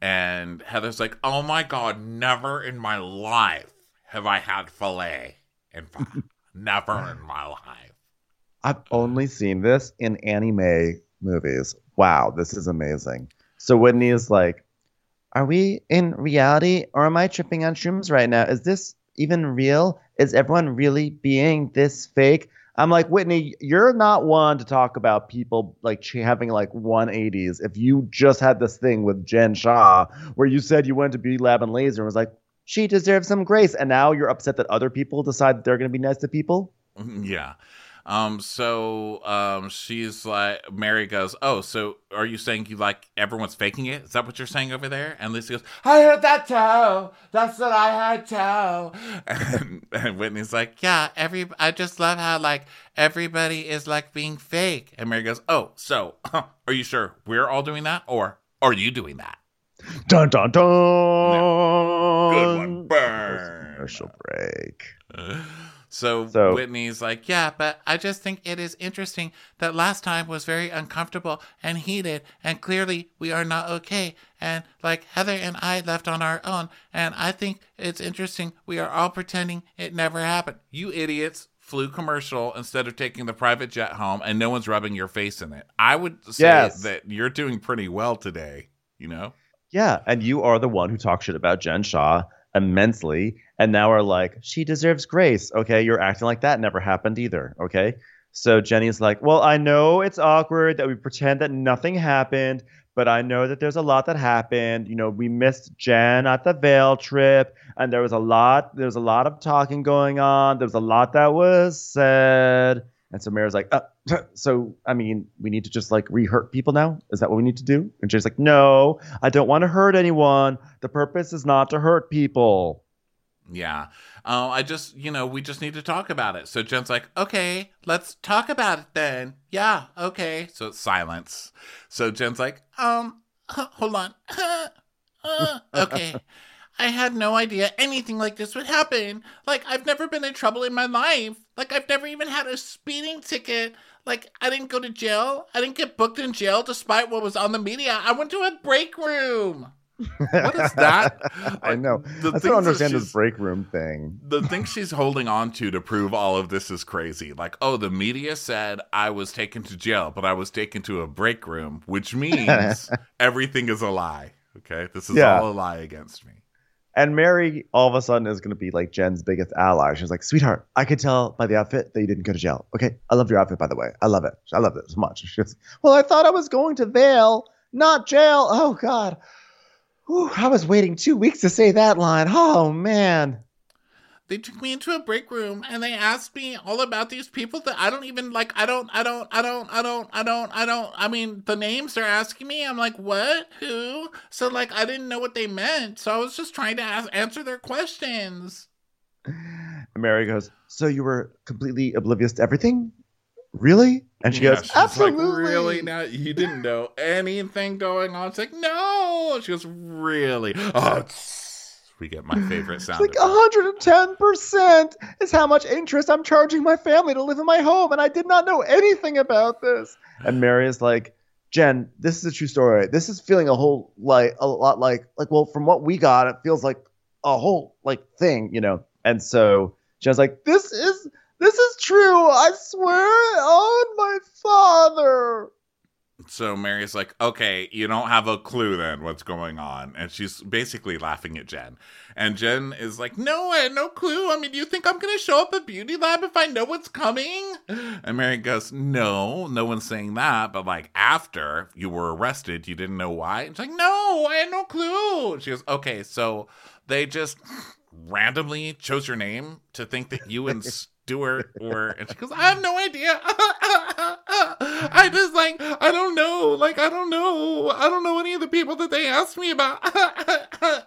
And Heather's like, oh my God, never in my life have I had filet and pho. never in my life. I've only seen this in anime movies. Wow, this is amazing. So Whitney is like, Are we in reality or am I tripping on shrooms right now? Is this even real? Is everyone really being this fake? I'm like, Whitney, you're not one to talk about people like having like 180s. If you just had this thing with Jen Shah where you said you went to Beauty Lab and Laser and was like, she deserves some grace. And now you're upset that other people decide they're going to be nice to people? Mm-hmm, yeah. Um, so um, she's like, Mary goes, Oh, so are you saying you like everyone's faking it? Is that what you're saying over there? And Lisa goes, I heard that too. That's what I heard too. And, and Whitney's like, Yeah, every I just love how like everybody is like being fake. And Mary goes, Oh, so are you sure we're all doing that? Or are you doing that? Dun dun dun. Good one. Burn. Commercial break. So, So- Whitney's like, yeah, but I just think it is interesting that last time was very uncomfortable and heated, and clearly we are not okay. And like Heather and I left on our own, and I think it's interesting we are all pretending it never happened. You idiots flew commercial instead of taking the private jet home, and no one's rubbing your face in it. I would say Yes. that you're doing pretty well today, you know? Yeah, and you are the one who talks shit about Jen Shah immensely, and now are like, she deserves grace. Okay, you're acting like that never happened either. Okay, so Jennie's like, well, I know it's awkward that we pretend that nothing happened, but I know that there's a lot that happened. You know, we missed Jen at the Vail trip, and there was a lot. There was a lot of talking going on. There was a lot that was said. And so Mary's like, uh, so I mean, we need to just like re-hurt people now. Is that what we need to do? And Jen's like, no, I don't want to hurt anyone. The purpose is not to hurt people. Yeah. Uh, I just, you know, we just need to talk about it. So Jen's like, okay, let's talk about it then. Yeah, okay. So it's silence. So Jen's like, um, hold on. Uh, okay. I had no idea anything like this would happen. Like, I've never been in trouble in my life. Like, I've never even had a speeding ticket. Like, I didn't go to jail. I didn't get booked in jail despite what was on the media. I went to a break room. What is that? I know. The I things still understand this break room thing. the thing she's holding on to to prove all of this is crazy. Like, oh, the media said I was taken to jail, but I was taken to a break room, which means everything is a lie. Okay, this is Yeah. all a lie against me. And Mary all of a sudden is going to be like Jen's biggest ally. She's like, sweetheart, I could tell by the outfit that you didn't go to jail. Okay, I love your outfit, by the way. I love it. I love it so much. She goes, well, I thought I was going to Vail, not jail. Oh, God. Whew, I was waiting two weeks to say that line. Oh, man. They took me into a break room and they asked me all about these people that I don't even like. I don't, I don't, I don't, I don't, I don't, I don't. I mean, the names they're asking me, I'm like, what? Who? So, like, I didn't know what they meant. So I was just trying to ask, answer their questions. Mary goes, so you were completely oblivious to everything? Really? And she Yeah, goes, she's like, absolutely. really? Now you didn't know anything going on? It's like, no. She goes, really? Oh, it's we get my favorite sound. Like 110% is how much interest I'm charging my family to live in my home, and I did not know anything about this. And Mary is like, Jen, this is a true story. This is feeling a whole like a lot like like well, from what we got, it feels like a whole like thing, you know. And so Jen's like, this is this is true. I swear on my father. So Mary's like, okay, you don't have a clue then what's going on. And she's basically laughing at Jen. And Jen is like, no, I had no clue. I mean, do you think I'm going to show up at Beauty Lab if I know what's coming? And Mary goes, no, no one's saying that. But like after you were arrested, you didn't know why? And she's like, no, I had no clue. She goes, okay, so they just randomly chose your name to think that you and Stuart were. And she goes, I have no idea. I just like, I don't know. Like, I don't know. I don't know any of the people that they asked me about.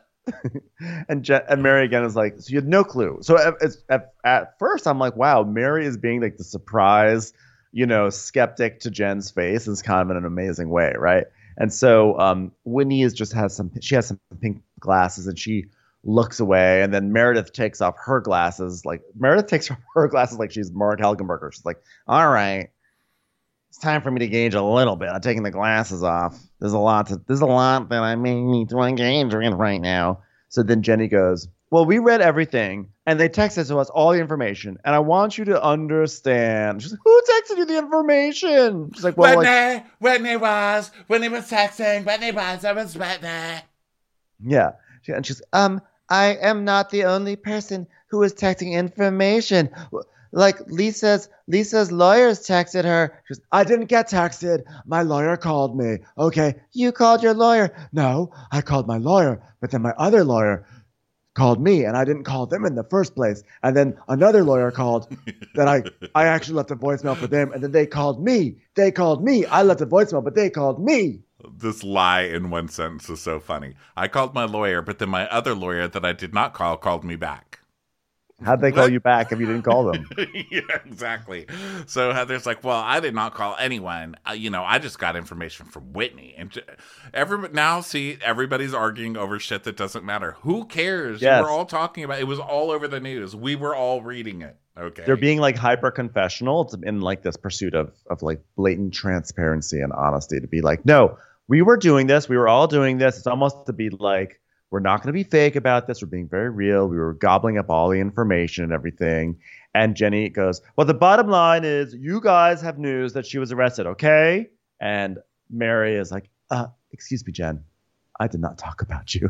and Je- and Mary again is like, so you had no clue. So at, at, at first, I'm like, wow, Mary is being like the surprise, you know, skeptic to Jen's face is kind of in an amazing way, right? And so um, Whitney is just has some, she has some pink glasses, and she looks away, and then Meredith takes off her glasses, like Meredith takes off her glasses like she's Marg Helgenberger. She's like, all right, it's time for me to gauge a little bit. I'm taking the glasses off. There's a lot to there's a lot that I may need to engage in right now. So then Jennie goes, Well, we read everything and they texted to us all the information. And I want you to understand. She's like, Who texted you the information? She's like, Well, Whitney, like, Whitney was, Whitney was texting, Whitney was, I was Whitney. Yeah. And she's um, I am not the only person who is texting information like Lisa's Lisa's lawyers texted her. She goes, I didn't get texted. My lawyer called me. Okay, you called your lawyer. No, I called my lawyer, but then my other lawyer called me and I didn't call them in the first place. And then another lawyer called that I I actually left a voicemail for them and then they called me. They called me. I left a voicemail, but they called me. This lie in one sentence is so funny. I called my lawyer, but then my other lawyer that I did not call called me back. How'd they call you back if you didn't call them? yeah, exactly. So Heather's like, "Well, I did not call anyone. Uh, you know, I just got information from Whitney." And every now, see, everybody's arguing over shit that doesn't matter. Who cares? Yes. We're all talking about. It was all over the news. We were all reading it. Okay. They're being like hyper confessional in like this pursuit of of like blatant transparency and honesty to be like, no, we were doing this. We were all doing this. It's almost to be like we're not going to be fake about this. We're being very real. We were gobbling up all the information and everything. And Jennie goes, Well, the bottom line is you guys have news that she was arrested, okay? And Mary is like, uh, Excuse me, Jen. I did not talk about you.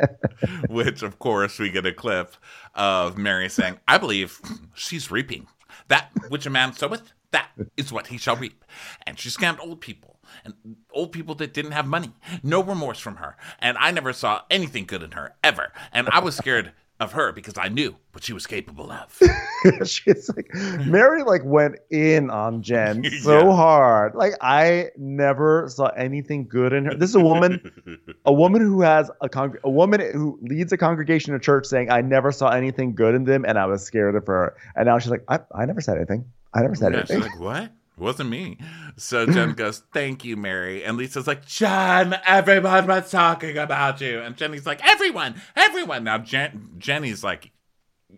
Which, of course, we get a clip of Mary saying, I believe she's reaping. That which a man soweth, that is what he shall reap. And she scammed old people and old people that didn't have money. No remorse from her. And I never saw anything good in her ever. And I was scared of her because I knew what she was capable of. She's like Mary like went in on Jen so yeah. hard. Like I never saw anything good in her. This is a woman a woman who has a con- a woman who leads a congregation in church saying I never saw anything good in them and I was scared of her. And now she's like I, I never said anything. I never said yeah, anything. like what? It wasn't me. So Jen goes, Thank you, Mary. And Lisa's like, Jen, everyone was talking about you. And Jennie's like, Everyone, everyone. Now Jen, Jennie's like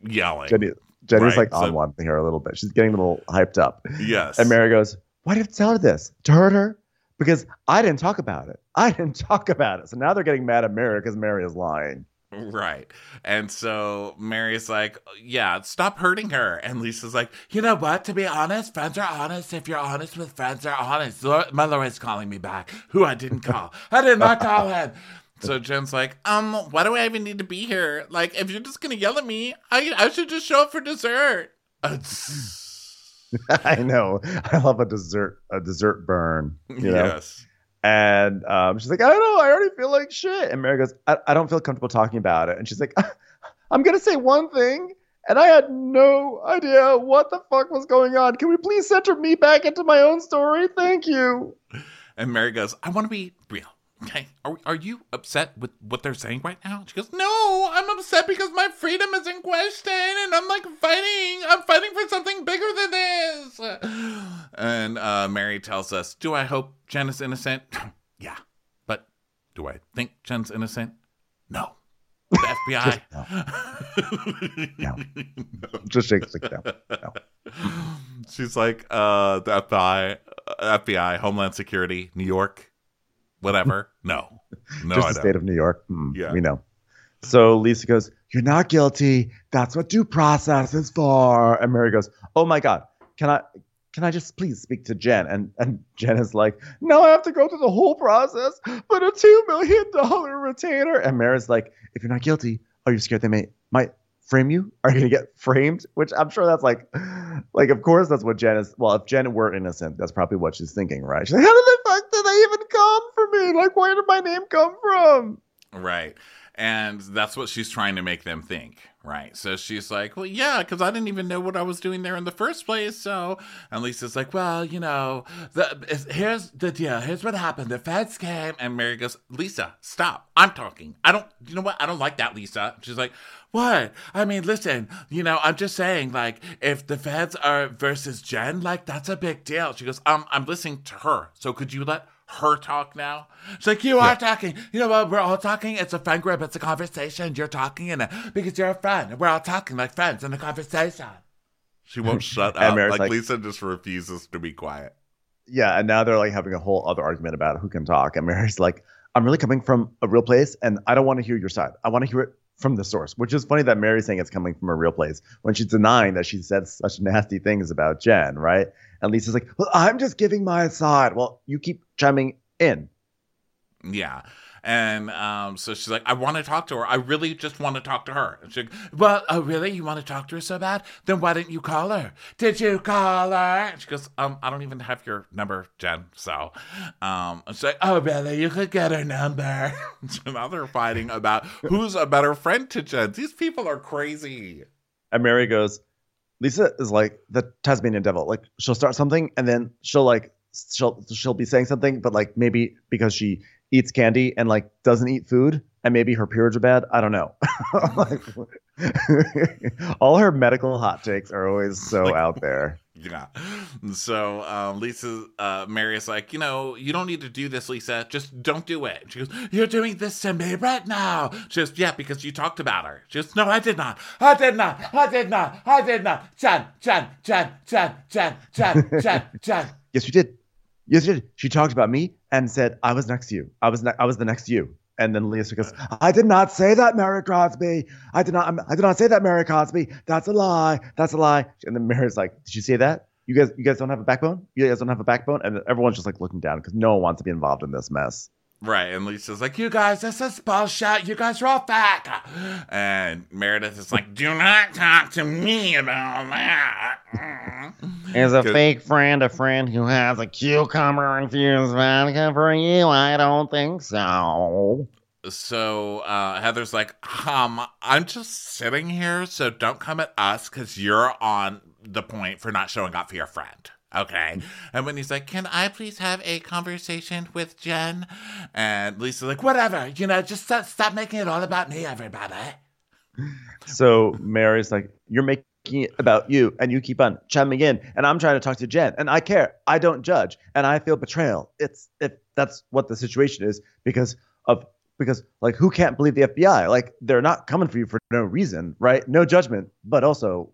yelling. Jennie, Jennie's right? like on so, one here a little bit. She's getting a little hyped up. Yes. And Mary goes, Why did you tell her this? To hurt her? Because I didn't talk about it. I didn't talk about it. So now they're getting mad at Mary because Mary is lying. Right. And so Mary's like, yeah, stop hurting her. And Lisa's like, you know what? To be honest, friends are honest. If you're honest with friends, they're honest. My lawyer's calling me back, who I didn't call. I did not call him. So Jen's like, um, why do I even need to be here? Like, if you're just gonna yell at me, I I should just show up for dessert. I know. I love a dessert a dessert burn. You know? Yes. And um, she's like, I don't know, I already feel like shit. And Mary goes, I, I don't feel comfortable talking about it. And she's like, I'm gonna say one thing, and I had no idea what the fuck was going on. Can we please center me back into my own story? Thank you. And Mary goes, I want to be. Okay, are, are you upset with what they're saying right now? She goes, No, I'm upset because my freedom is in question and I'm like fighting. I'm fighting for something bigger than this. And uh, Mary tells us, Do I hope Jen is innocent? yeah. But do I think Jen's innocent? No. The FBI. Just, no. no. Just like no. no. She's like, uh, the FBI, uh, FBI, Homeland Security, New York, whatever. No, no, Just I the don't. state of New York. Hmm, Yeah. We know. So Lisa goes, You're not guilty. That's what due process is for. And Mary goes, Oh my God. Can I can I just please speak to Jen? And and Jen is like, No, I have to go through the whole process, but a two million dollar retainer. And Mary's like, If you're not guilty, are you scared they may might frame you? Are you gonna get framed? Which I'm sure that's like like of course that's what Jen is well, if Jen were innocent, that's probably what she's thinking, right? She's like, How did the fuck did they even come for me? Like where did my name come from? Right. And that's what she's trying to make them think, right? So she's like, well, yeah, because I didn't even know what I was doing there in the first place. So, and Lisa's like, well, you know, the, here's the deal. Here's what happened. The feds came, and Mary goes, Lisa, stop. I'm talking. I don't, you know what? I don't like that, Lisa. She's like, what? I mean, listen, you know, I'm just saying, like, if the feds are versus Jen, like, that's a big deal. She goes, um, I'm listening to her. So could you let her talk now? She's like, you are talking. You know what? We're all talking. It's a friend group. It's a conversation. You're talking in it because you're a friend. We're all talking like friends in a conversation. She won't shut up. Like, like- Lisa just refuses to be quiet. Yeah, and now they're like having a whole other argument about who can talk. And Mary's like, I'm really coming from a real place, and I don't want to hear your side. I want to hear it from the source, which is funny that Mary's saying it's coming from a real place when she's denying that she said such nasty things about Jen, right? And Lisa's like, Well, I'm just giving my side. Well, you keep chiming in. Yeah. And um, so she's like, I want to talk to her. I really just want to talk to her. And she's like, Well, oh, really? You want to talk to her so bad? Then why didn't you call her? Did you call her? And she goes, um, I don't even have your number, Jen. So um, she's like, Oh, really? You could get her number. so now they're fighting about who's a better friend to Jen. These people are crazy. And Mary goes, Lisa is like the Tasmanian devil. Like she'll start something and then she'll like she'll she'll be saying something, but like maybe because she eats candy and like doesn't eat food and maybe her periods are bad. I don't know. like, all her medical hot takes are always so Like- out there. Yeah. So um, Lisa, uh, Mary is like, you know, you don't need to do this, Lisa. Just don't do it. She goes, You're doing this to me right now. She goes, Yeah, because you talked about her. She goes, No, I did not. I did not. I did not. I did not. Jen, Jen, Jen, Jen, Jen, Jen, Jen, Jen. Yes, you did. Yes, you did. She talked about me and said I was next to you. I was ne- I was the next you. And then Lisa goes, I did not say that, Mary Cosby. I did not. Um, I did not say that, Mary Cosby. That's a lie. That's a lie. And then Mary's like, Did you say that? You guys, you guys don't have a backbone. You guys don't have a backbone. And everyone's just like looking down because no one wants to be involved in this mess. Right. And Lisa's like, You guys, this is bullshit. You guys are all fake. And Meredith is like, Do not talk to me about that. Is a fake friend a friend who has a cucumber infused vodka for you? I don't think so. So uh, Heather's like, um, I'm just sitting here, so don't come at us because you're on the point for not showing up for your friend. Okay. And when he's like, Can I please have a conversation with Jen? And Lisa's like, Whatever, you know, just stop, stop making it all about me, everybody. So Mary's like, You're making it about you, and you keep on chiming in, and I'm trying to talk to Jen, and I care. I don't judge, and I feel betrayal. It's if that's what the situation is because of because like who can't believe the FBI? Like they're not coming for you for no reason, right? No judgment, but also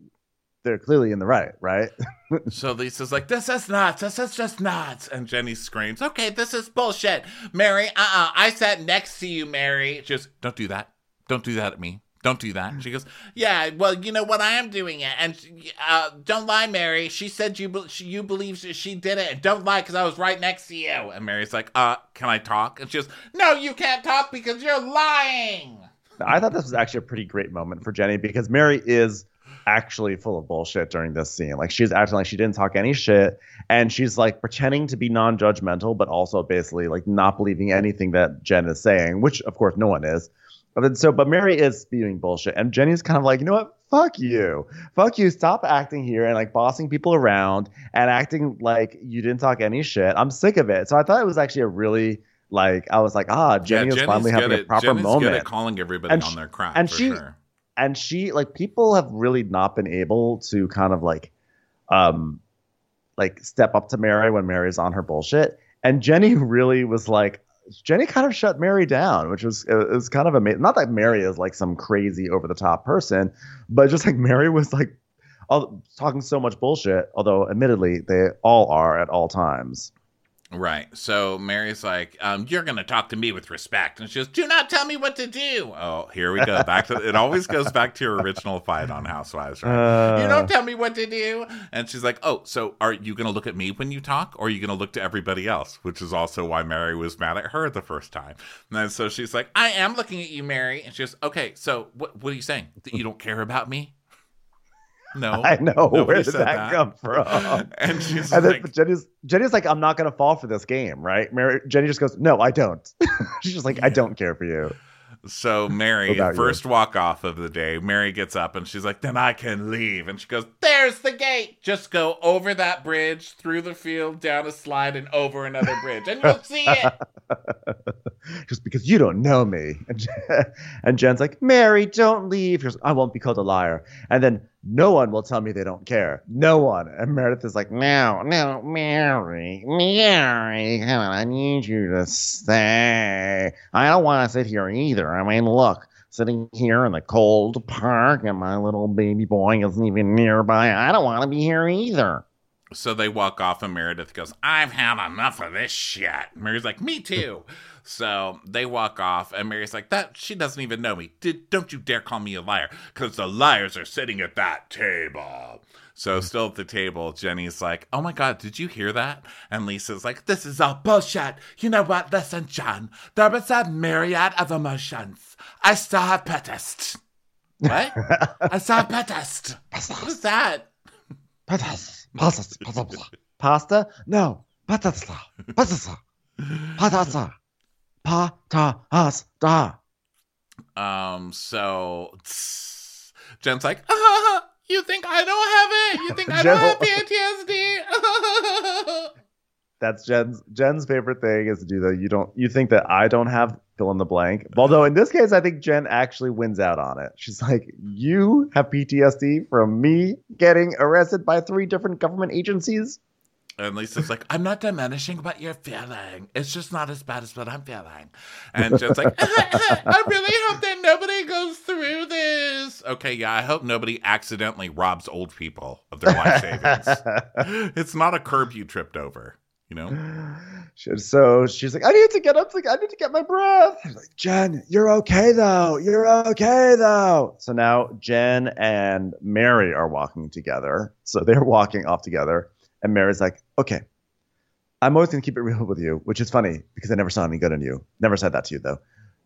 they're clearly in the right, right? So Lisa's like, This is nuts. This is just nuts. And Jennie screams, Okay, this is bullshit. Mary, uh uh I sat next to you, Mary. She goes, Don't do that. Don't do that at me. Don't do that. And she goes, Yeah, well, you know what? I am doing it. And uh, don't lie, Mary. She said you be- she, you believe she, she did it. And don't lie because I was right next to you. And Mary's like, Uh, can I talk? And she goes, No, you can't talk because you're lying. I thought this was actually a pretty great moment for Jennie because Mary is actually full of bullshit during this scene. Like she's acting like she didn't talk any shit and she's like pretending to be non-judgmental but also basically like not believing anything that Jen is saying, which of course no one is. But then, so but Mary is spewing bullshit and Jennie's kind of like, "You know what? Fuck you. Fuck you. Stop acting here and like bossing people around and acting like you didn't talk any shit. I'm sick of it." So I thought it was actually a really like I was like, "Ah, Jennie was Jennie's finally having a proper Jennie's moment." good at calling everybody And on sh- their crap and for she- sure. And she like people have really not been able to kind of like um like step up to Mary when Mary's on her bullshit. And Jennie really was like Jennie kind of shut Mary down, which was it was kind of amazing. Not that Mary is like some crazy over the top person, but just like Mary was like all, talking so much bullshit. Although, admittedly, they all are at all times. Right. So Mary's like, um, "You're going to talk to me with respect," and she goes, "Do not tell me what to do." Oh, here we go. Back to it. Always goes back to your original fight on Housewives, right? Uh, you don't tell me what to do. And she's like, "Oh, so are you going to look at me when you talk, or are you going to look to everybody else?" Which is also why Mary was mad at her the first time. And then so she's like, "I am looking at you, Mary," and she goes, "Okay, so what? What are you saying? That you don't care about me?" No, I know where did said that, come from. and she's And like, Jennie's Jennie's like, I'm not gonna fall for this game, right? Mary Jennie just goes, No, I don't. She's just like, I don't care for you. So Mary, about you? first walk off of the day, Mary gets up and she's like, "Then I can leave." And she goes, "There's the gate. Just go over that bridge, through the field, down a slide, and over another bridge, and you'll see it." just because you don't know me. And, Jen, and Jen's like, Mary, don't leave. She goes, I won't be called a liar. And then no one will tell me they don't care. No one. And Meredith is like, No, no, Mary, Mary, come on, I need you to stay. I don't want to sit here either. I mean, look, sitting here in the cold park and my little baby boy isn't even nearby. I don't want to be here either. So they walk off, and Meredith goes, I've had enough of this shit. Mary's like, Me too. so they walk off, and Mary's like, That she doesn't even know me. Did, don't you dare call me a liar, because the liars are sitting at that table. So hmm. still at the table, Jennie's like, Oh my god, did you hear that? And Lisa's like, This is all bullshit. You know what? Listen, John, there was a myriad of emotions. I saw a petist. What? I saw a petist. What is that? Patas, patas, patas, Pasta? No. patas, patas, patas, Pasta. Pasta. Um, so tss, Jen's like, ah, you think I don't have it? You think I don't have PTSD? That's Jen's Jen's favorite thing is to do the you don't you think that I don't have fill in the blank. Although in this case I think Jen actually wins out on it. She's like, You have PTSD from me getting arrested by three different government agencies? and Lisa's like, I'm not diminishing what you're feeling. It's just not as bad as what I'm feeling. And Jen's like, I really hope that nobody goes through this. Okay, yeah, I hope nobody accidentally robs old people of their life savings. it's not a curb you tripped over, you know? So she's like, I need to get up. To, I need to get my breath. I'm like, Jen, you're okay though. You're okay though. So now Jen and Mary are walking together. So they're walking off together. And Mary's like, okay, I'm always to keep it real with you, which is funny because I never saw any good in you. Never said that to you though.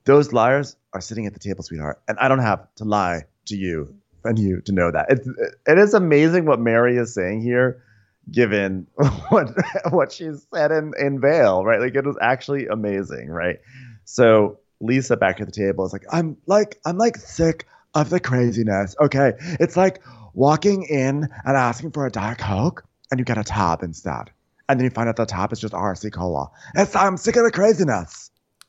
Those liars are sitting at the table, sweetheart. And I don't have to lie to you and you to know that. It's, it is amazing what Mary is saying here given what what she said in in Vail, right? Like it was actually amazing, right? So Lisa back at the table is like, I'm like I'm like sick of the craziness. Okay, it's like walking in and asking for a diet coke, and you get a tab instead, and then you find out the tab is just RC cola. It's I'm sick of the craziness.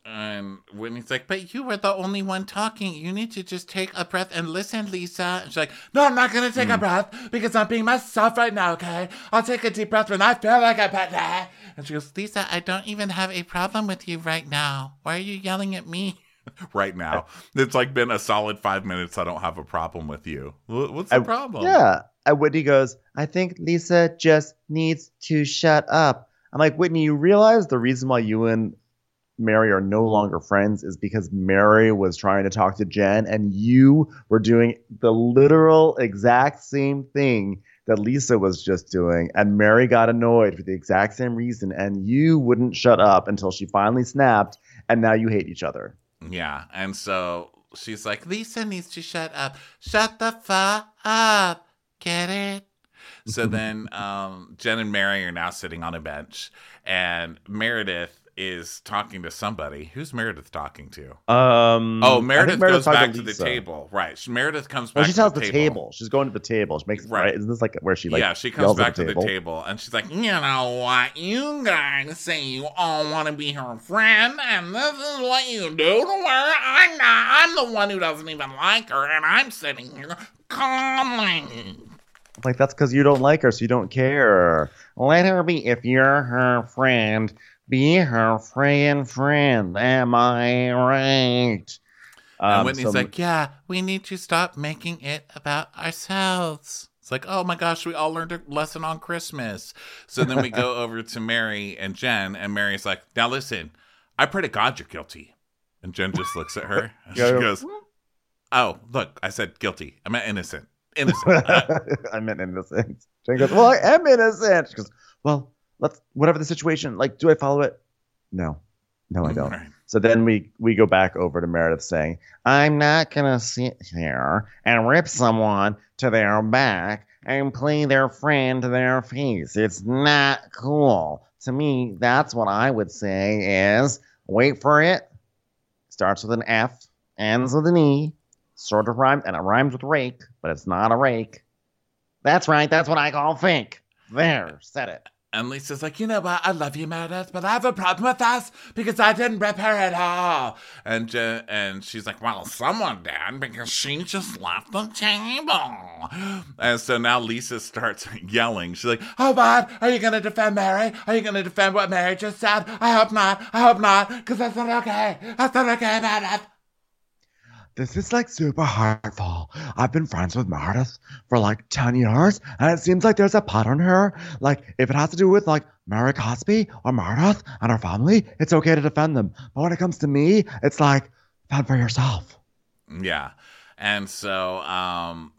And Whitney's like, but you were the only one talking. You need to just take a breath and listen, Lisa. And she's like, no, I'm not going to take a hmm. breath because I'm being myself right now, okay? I'll take a deep breath when I feel like a pet. And she goes, Lisa, I don't even have a problem with you right now. Why are you yelling at me? right now. It's like been a solid five minutes. I don't have a problem with you. What's the I- problem? Yeah. And Whitney goes, I think Lisa just needs to shut up. I'm like, Whitney, you realize the reason why you and Mary are no longer friends is because Mary was trying to talk to Jen and you were doing the literal exact same thing that Lisa was just doing. And Mary got annoyed for the exact same reason. And you wouldn't shut up until she finally snapped. And now you hate each other. Yeah. And so she's like, Lisa needs to shut up. Shut the fuck up. Get it? So then um, Jen and Mary are now sitting on a bench, and Meredith is talking to somebody. Who's Meredith talking to? Um, Oh, Meredith goes back to the table. Right. She- Meredith comes back Well, she to tells the, the table. table. She's going to the table. She makes Right. right. Isn't this like where she like yeah, she comes back at to the table and she's like, You know what? You guys say you all want to be her friend, and this is what you do to her. I'm not. I'm the one who doesn't even like her, and I'm sitting here calmly. Like that's because you don't like her, so you don't care. Let her be if you're her friend. Be her friend friend. Am I right? And Um, Whitney's so- like, yeah, we need to stop making it about ourselves. It's like, oh my gosh, we all learned a lesson on Christmas. So then we go over to Mary and Jen, and Mary's like, now listen, I pray to God you're guilty. And Jen just looks at her and she goes, oh, look, I said guilty. I meant innocent. Innocent. I meant innocent. Jen goes, Well, I am innocent. She goes, Well, let's whatever the situation, like, do I follow it? No. No, I don't. right. So then we we go back over to Meredith saying, I'm not gonna sit here and rip someone to their back and play their friend to their face. It's not cool. To me, that's what I would say is wait for it. Starts with an F, ends with an E, sort of rhymes, and it rhymes with rake, but it's not a rake. That's right, that's what I call fake. There, said it. And Lisa's like, you know what? I love you, Meredith, but I have a problem with us because I didn't rip her at all. And Je- and she's like, well, someone did because she just left the table. And so now Lisa starts yelling. She's like, oh, what? Are you going to defend Mary? Are you going to defend what Mary just said? I hope not. I hope not because that's not okay. That's not okay, Meredith. This is like super hurtful. I've been friends with Meredith for like 10 years, and it seems like there's a pattern here. Like, if it has to do with like Mary Cosby or Meredith and her family, it's okay to defend them. But when it comes to me, it's like, fend for yourself. Yeah. And so, um,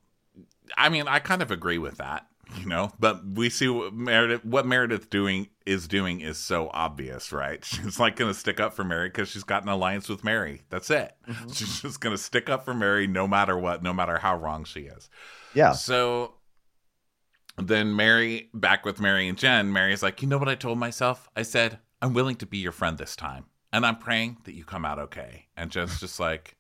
I mean, I kind of agree with that, you know, but we see what Meredith, what Meredith doing is doing is so obvious, right? She's like going to stick up for Mary because she's got an alliance with Mary. That's it. Mm-hmm. She's just going to stick up for Mary no matter what, no matter how wrong she is. Yeah. So then Mary, back with Mary and Jen, Mary's like, you know what I told myself? I said, I'm willing to be your friend this time. And I'm praying that you come out okay. And Jen's just like,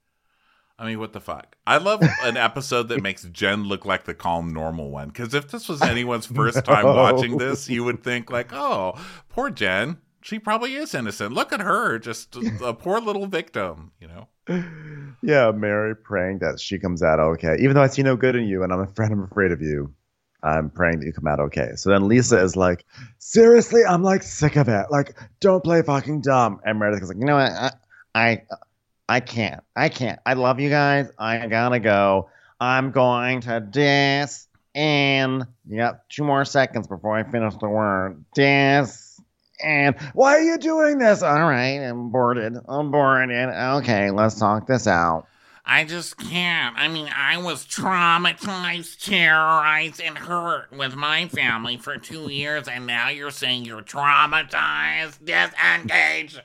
I mean, what the fuck? I love an episode that makes Jen look like the calm, normal one. Because if this was anyone's first time No. watching this, you would think, like, oh, poor Jen. She probably is innocent. Look at her, just a, a poor little victim, you know? Yeah, Mary praying that she comes out okay. Even though I see no good in you and I'm afraid I'm afraid of you, I'm praying that you come out okay. So then Lisa is like, seriously, I'm like sick of it. Like, don't play fucking dumb. And Meredith is like, You know what? I, I, I can't. I can't. I love you guys. I gotta go. I'm going to dis and yep, two more seconds before I finish the word. Dis and why are you doing this? All right, I'm boarded. I'm boarded. Okay, let's talk this out. I just can't. I mean, I was traumatized, terrorized, and hurt with my family for two years, and now you're saying you're traumatized? Disengage.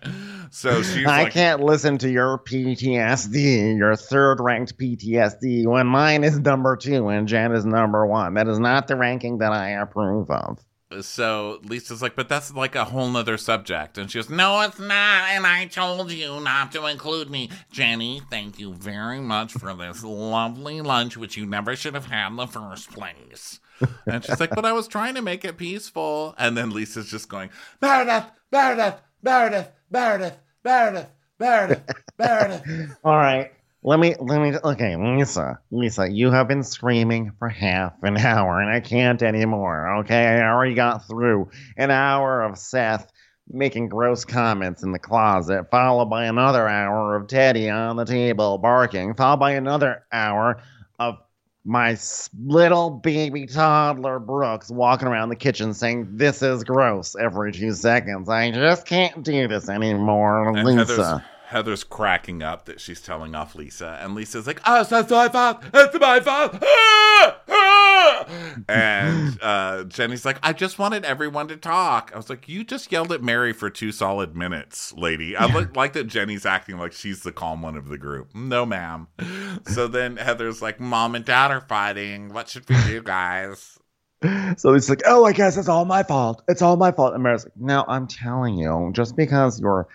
So she's I like, can't listen to your PTSD, your third ranked PTSD, when mine is number two and Jen is number one. That is not the ranking that I approve of. So Lisa's like, but that's like a whole nother subject. And she goes, no, it's not, and I told you not to include me. Jennie, thank you very much for this lovely lunch, which you never should have had in the first place. and she's like, but I was trying to make it peaceful. And then Lisa's just going, Meredith, Meredith, Meredith, Meredith, Meredith, Meredith, Meredith. All right. Let me, let me, okay, Lisa, Lisa, you have been screaming for half an hour and I can't anymore, okay? I already got through an hour of Seth making gross comments in the closet, followed by another hour of Teddy on the table barking, followed by another hour of my little baby toddler Brooks walking around the kitchen saying, This is gross every two seconds. I just can't do this anymore, And Lisa. Heather's, Heather's cracking up that she's telling off Lisa. And Lisa's like, oh, so that's my fault. It's my fault. Ah! Ah! And uh, Jennie's like, I just wanted everyone to talk. I was like, you just yelled at Mary for two solid minutes, lady. I like, like that Jennie's acting like she's the calm one of the group. No, ma'am. So then Heather's like, mom and dad are fighting. What should we do, guys? so he's like, oh, I guess it's all my fault. It's all my fault. And Mary's like, No, I'm telling you, just because you're,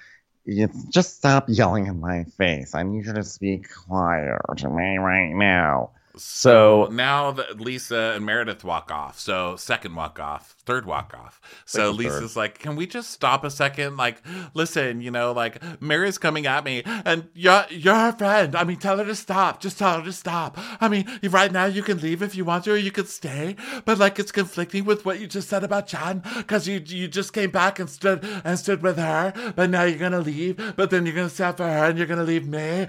you just stop yelling in my face. I need you to speak quieter to me right now. So now that Lisa and Meredith walk off. So second walk off, third walk off. So Second, Lisa's like, "Can we just stop a second? Like, listen, you know, like Mary's coming at me, and you're you're her friend. I mean, tell her to stop. Just tell her to stop. I mean, right now you can leave if you want to, or you could stay. But like, it's conflicting with what you just said about John, because you you just came back and stood and stood with her, but now you're gonna leave. But then you're gonna stand for her, and you're gonna leave me.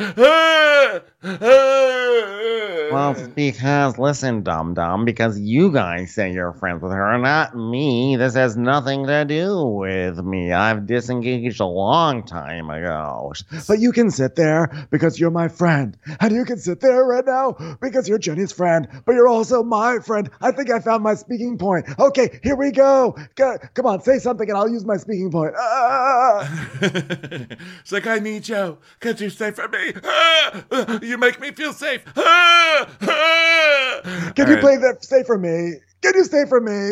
Well, because, listen, dum dum, because you guys say you're friends with her, and not me. This has nothing to do with me. I've disengaged a long time ago. But you can sit there because you're my friend. And you can sit there right now because you're Jennie's friend, but you're also my friend. I think I found my speaking point. Okay, here we go. Go- Come on, say something and I'll use my speaking point. Ah! it's like I need you. Could you stay for me? Ah! You make me feel safe. Ah! Ah! Can All you right. play that? Stay for me. Can you stay for me?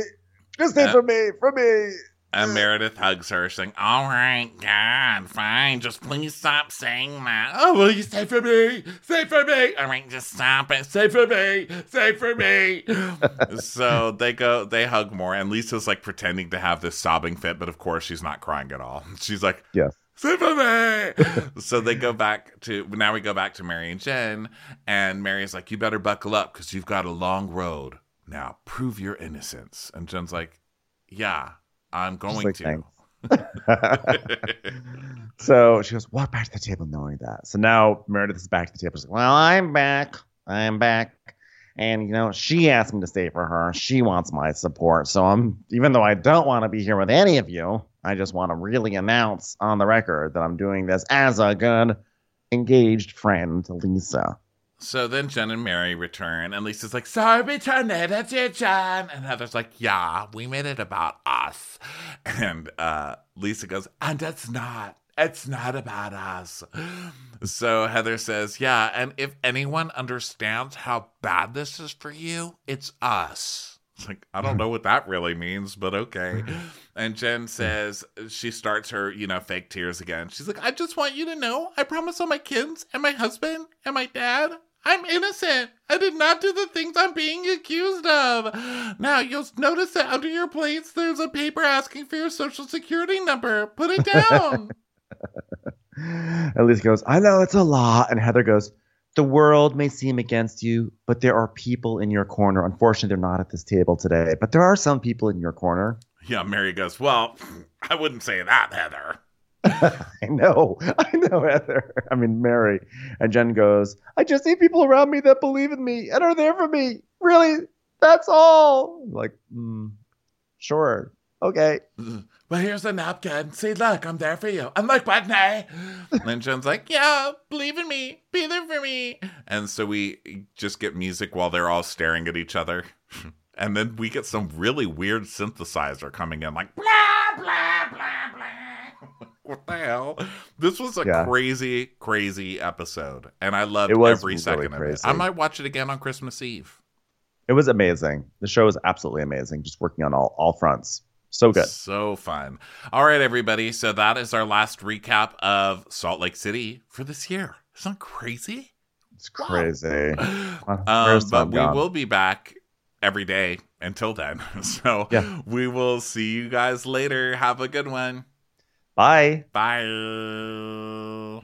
Just stay Uh, for me, for me. And Meredith hugs her, saying, All right, God, fine. Just please stop saying that. "Oh, will you stay for me? Stay for me. All right, just stop it. Stay for me. Stay for me." so they go, they hug more, and Lisa's like pretending to have this sobbing fit, but of course she's not crying at all. She's like, yes. Stay for me. so they go back to now we go back to Mary and Jen, and Mary's like, "You better buckle up because you've got a long road. Now prove your innocence." And Jen's like, "Yeah, I'm going like, to." So she goes, walk back to the table knowing that. So now Meredith is back to the table. She's like, Well, I'm back. I'm back. And, you know, she asked me to stay for her. She wants my support. So I'm, even though I don't want to be here with any of you, I just want to really announce on the record that I'm doing this as a good, engaged friend to Lisa. So then Jen and Mary return, and Lisa's like, "Sorry, we turned it. That's it, Jen." And Heather's like, "Yeah, we made it about us." And uh, Lisa goes, "And it's not. It's not about us." So Heather says, "Yeah, and if anyone understands how bad this is for you, it's us." It's like I don't know what that really means, but okay. And Jen says she starts her, you know, fake tears again. She's like, I just want you to know, I promise all my kids and my husband and my dad, I'm innocent. I did not do the things I'm being accused of. Now you'll notice that under your plates there's a paper asking for your social security number. Put it down. and Lisa goes, I know it's a lot. And Heather goes, the world may seem against you, but there are people in your corner. Unfortunately, they're not at this table today, but there are some people in your corner. yeah, Mary goes, Well, I wouldn't say that, Heather. I know. I know, Heather. I mean, Mary. And Jen goes, I just need people around me that believe in me and are there for me. Really? That's all. Like, mm, sure. Okay. Well, here's a napkin. See, look, I'm there for you. I'm like, what and Jen's like, yeah, believe in me. Be there for me. And so we just get music while they're all staring at each other. and then we get some really weird synthesizer coming in, like, blah, blah, blah, blah. What the hell? This was a Yeah. crazy, crazy episode. And I loved every really second of it. I might watch it again on Christmas Eve. It was amazing. The show was absolutely amazing. Just working on all, all fronts. So good. So fun. All right, everybody. So that is our last recap of Salt Lake City for this year. Isn't that crazy? It's crazy. um, but we gone? will be back every day until then. So Yeah. we will see you guys later. Have a good one. Bye. Bye.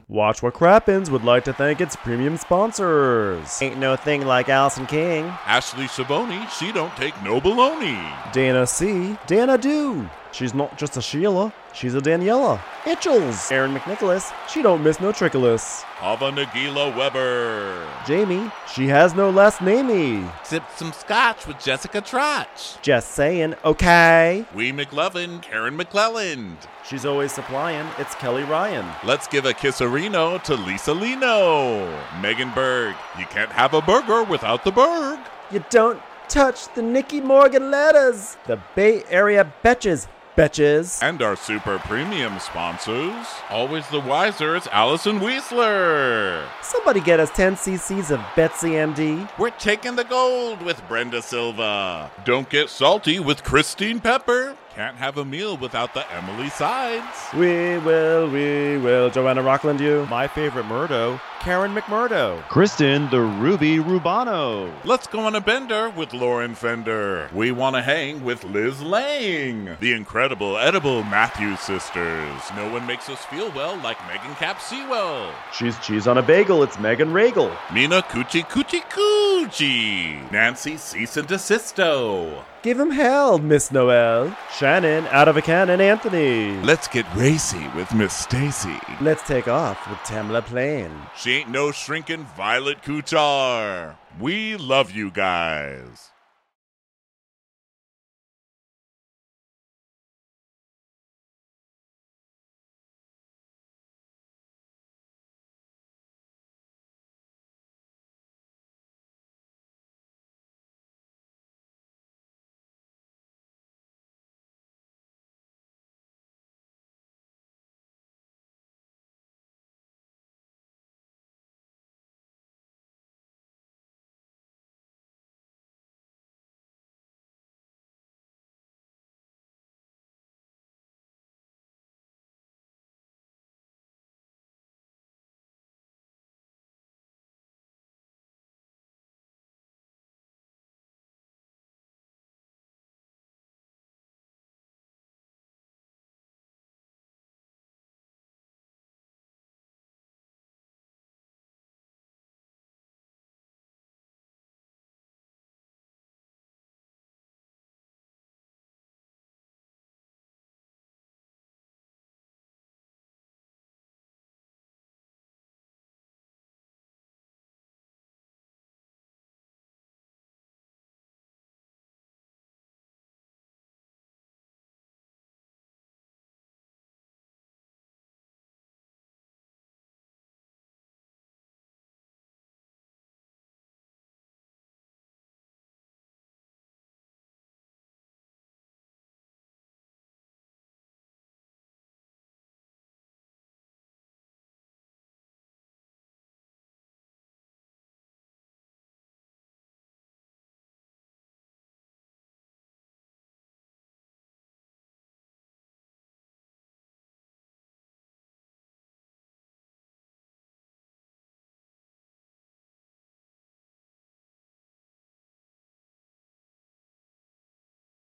Watch What Crappens would like to thank its premium sponsors. Ain't no thing like Allison King. Ashley Savoni, she don't take no baloney. Dana C. Dana Do. She's not just a Sheila, she's a Daniela. Itchels. Aaron McNicholas. She don't miss no trickolas. Ava Nagila Weber. Jamie. She has no last namey. Sipped some scotch with Jessica Trotch. Just saying, okay. We McLovin, Karen McClelland. She's always supplying. It's Kelly Ryan. Let's give a kisserino to Lisa Lino. Megan Berg, you can't have a burger without the Berg. You don't touch the Nicky Morgan letters. The Bay Area betches. Betches. And our super premium sponsors. Always the wiser, it's Allison Weisler. Somebody get us 10 cc's of Betsy MD. We're taking the gold with Brenda Silva. Don't get salty with Christine Pepper. Can't have a meal without the Emily sides. We will, we will. Joanna Rockland, you. My favorite Murdo, Karen McMurdo. Kristen, the Ruby Rubano. Let's go on a bender with Lauren Fender. We want to hang with Liz Lang. The incredible edible Matthews sisters. No one makes us feel well like Megan Cap Sewell. She's cheese on a bagel. It's Megan Regal. Mina Coochie Coochie Coochie. Nancy Cease and Desisto. Give him hell, Miss Noel. Shannon, out of a cannon, Anthony. Let's get racy with Miss Stacy. Let's take off with Tamla Plain. She ain't no shrinking Violet Kuchar. We love you guys.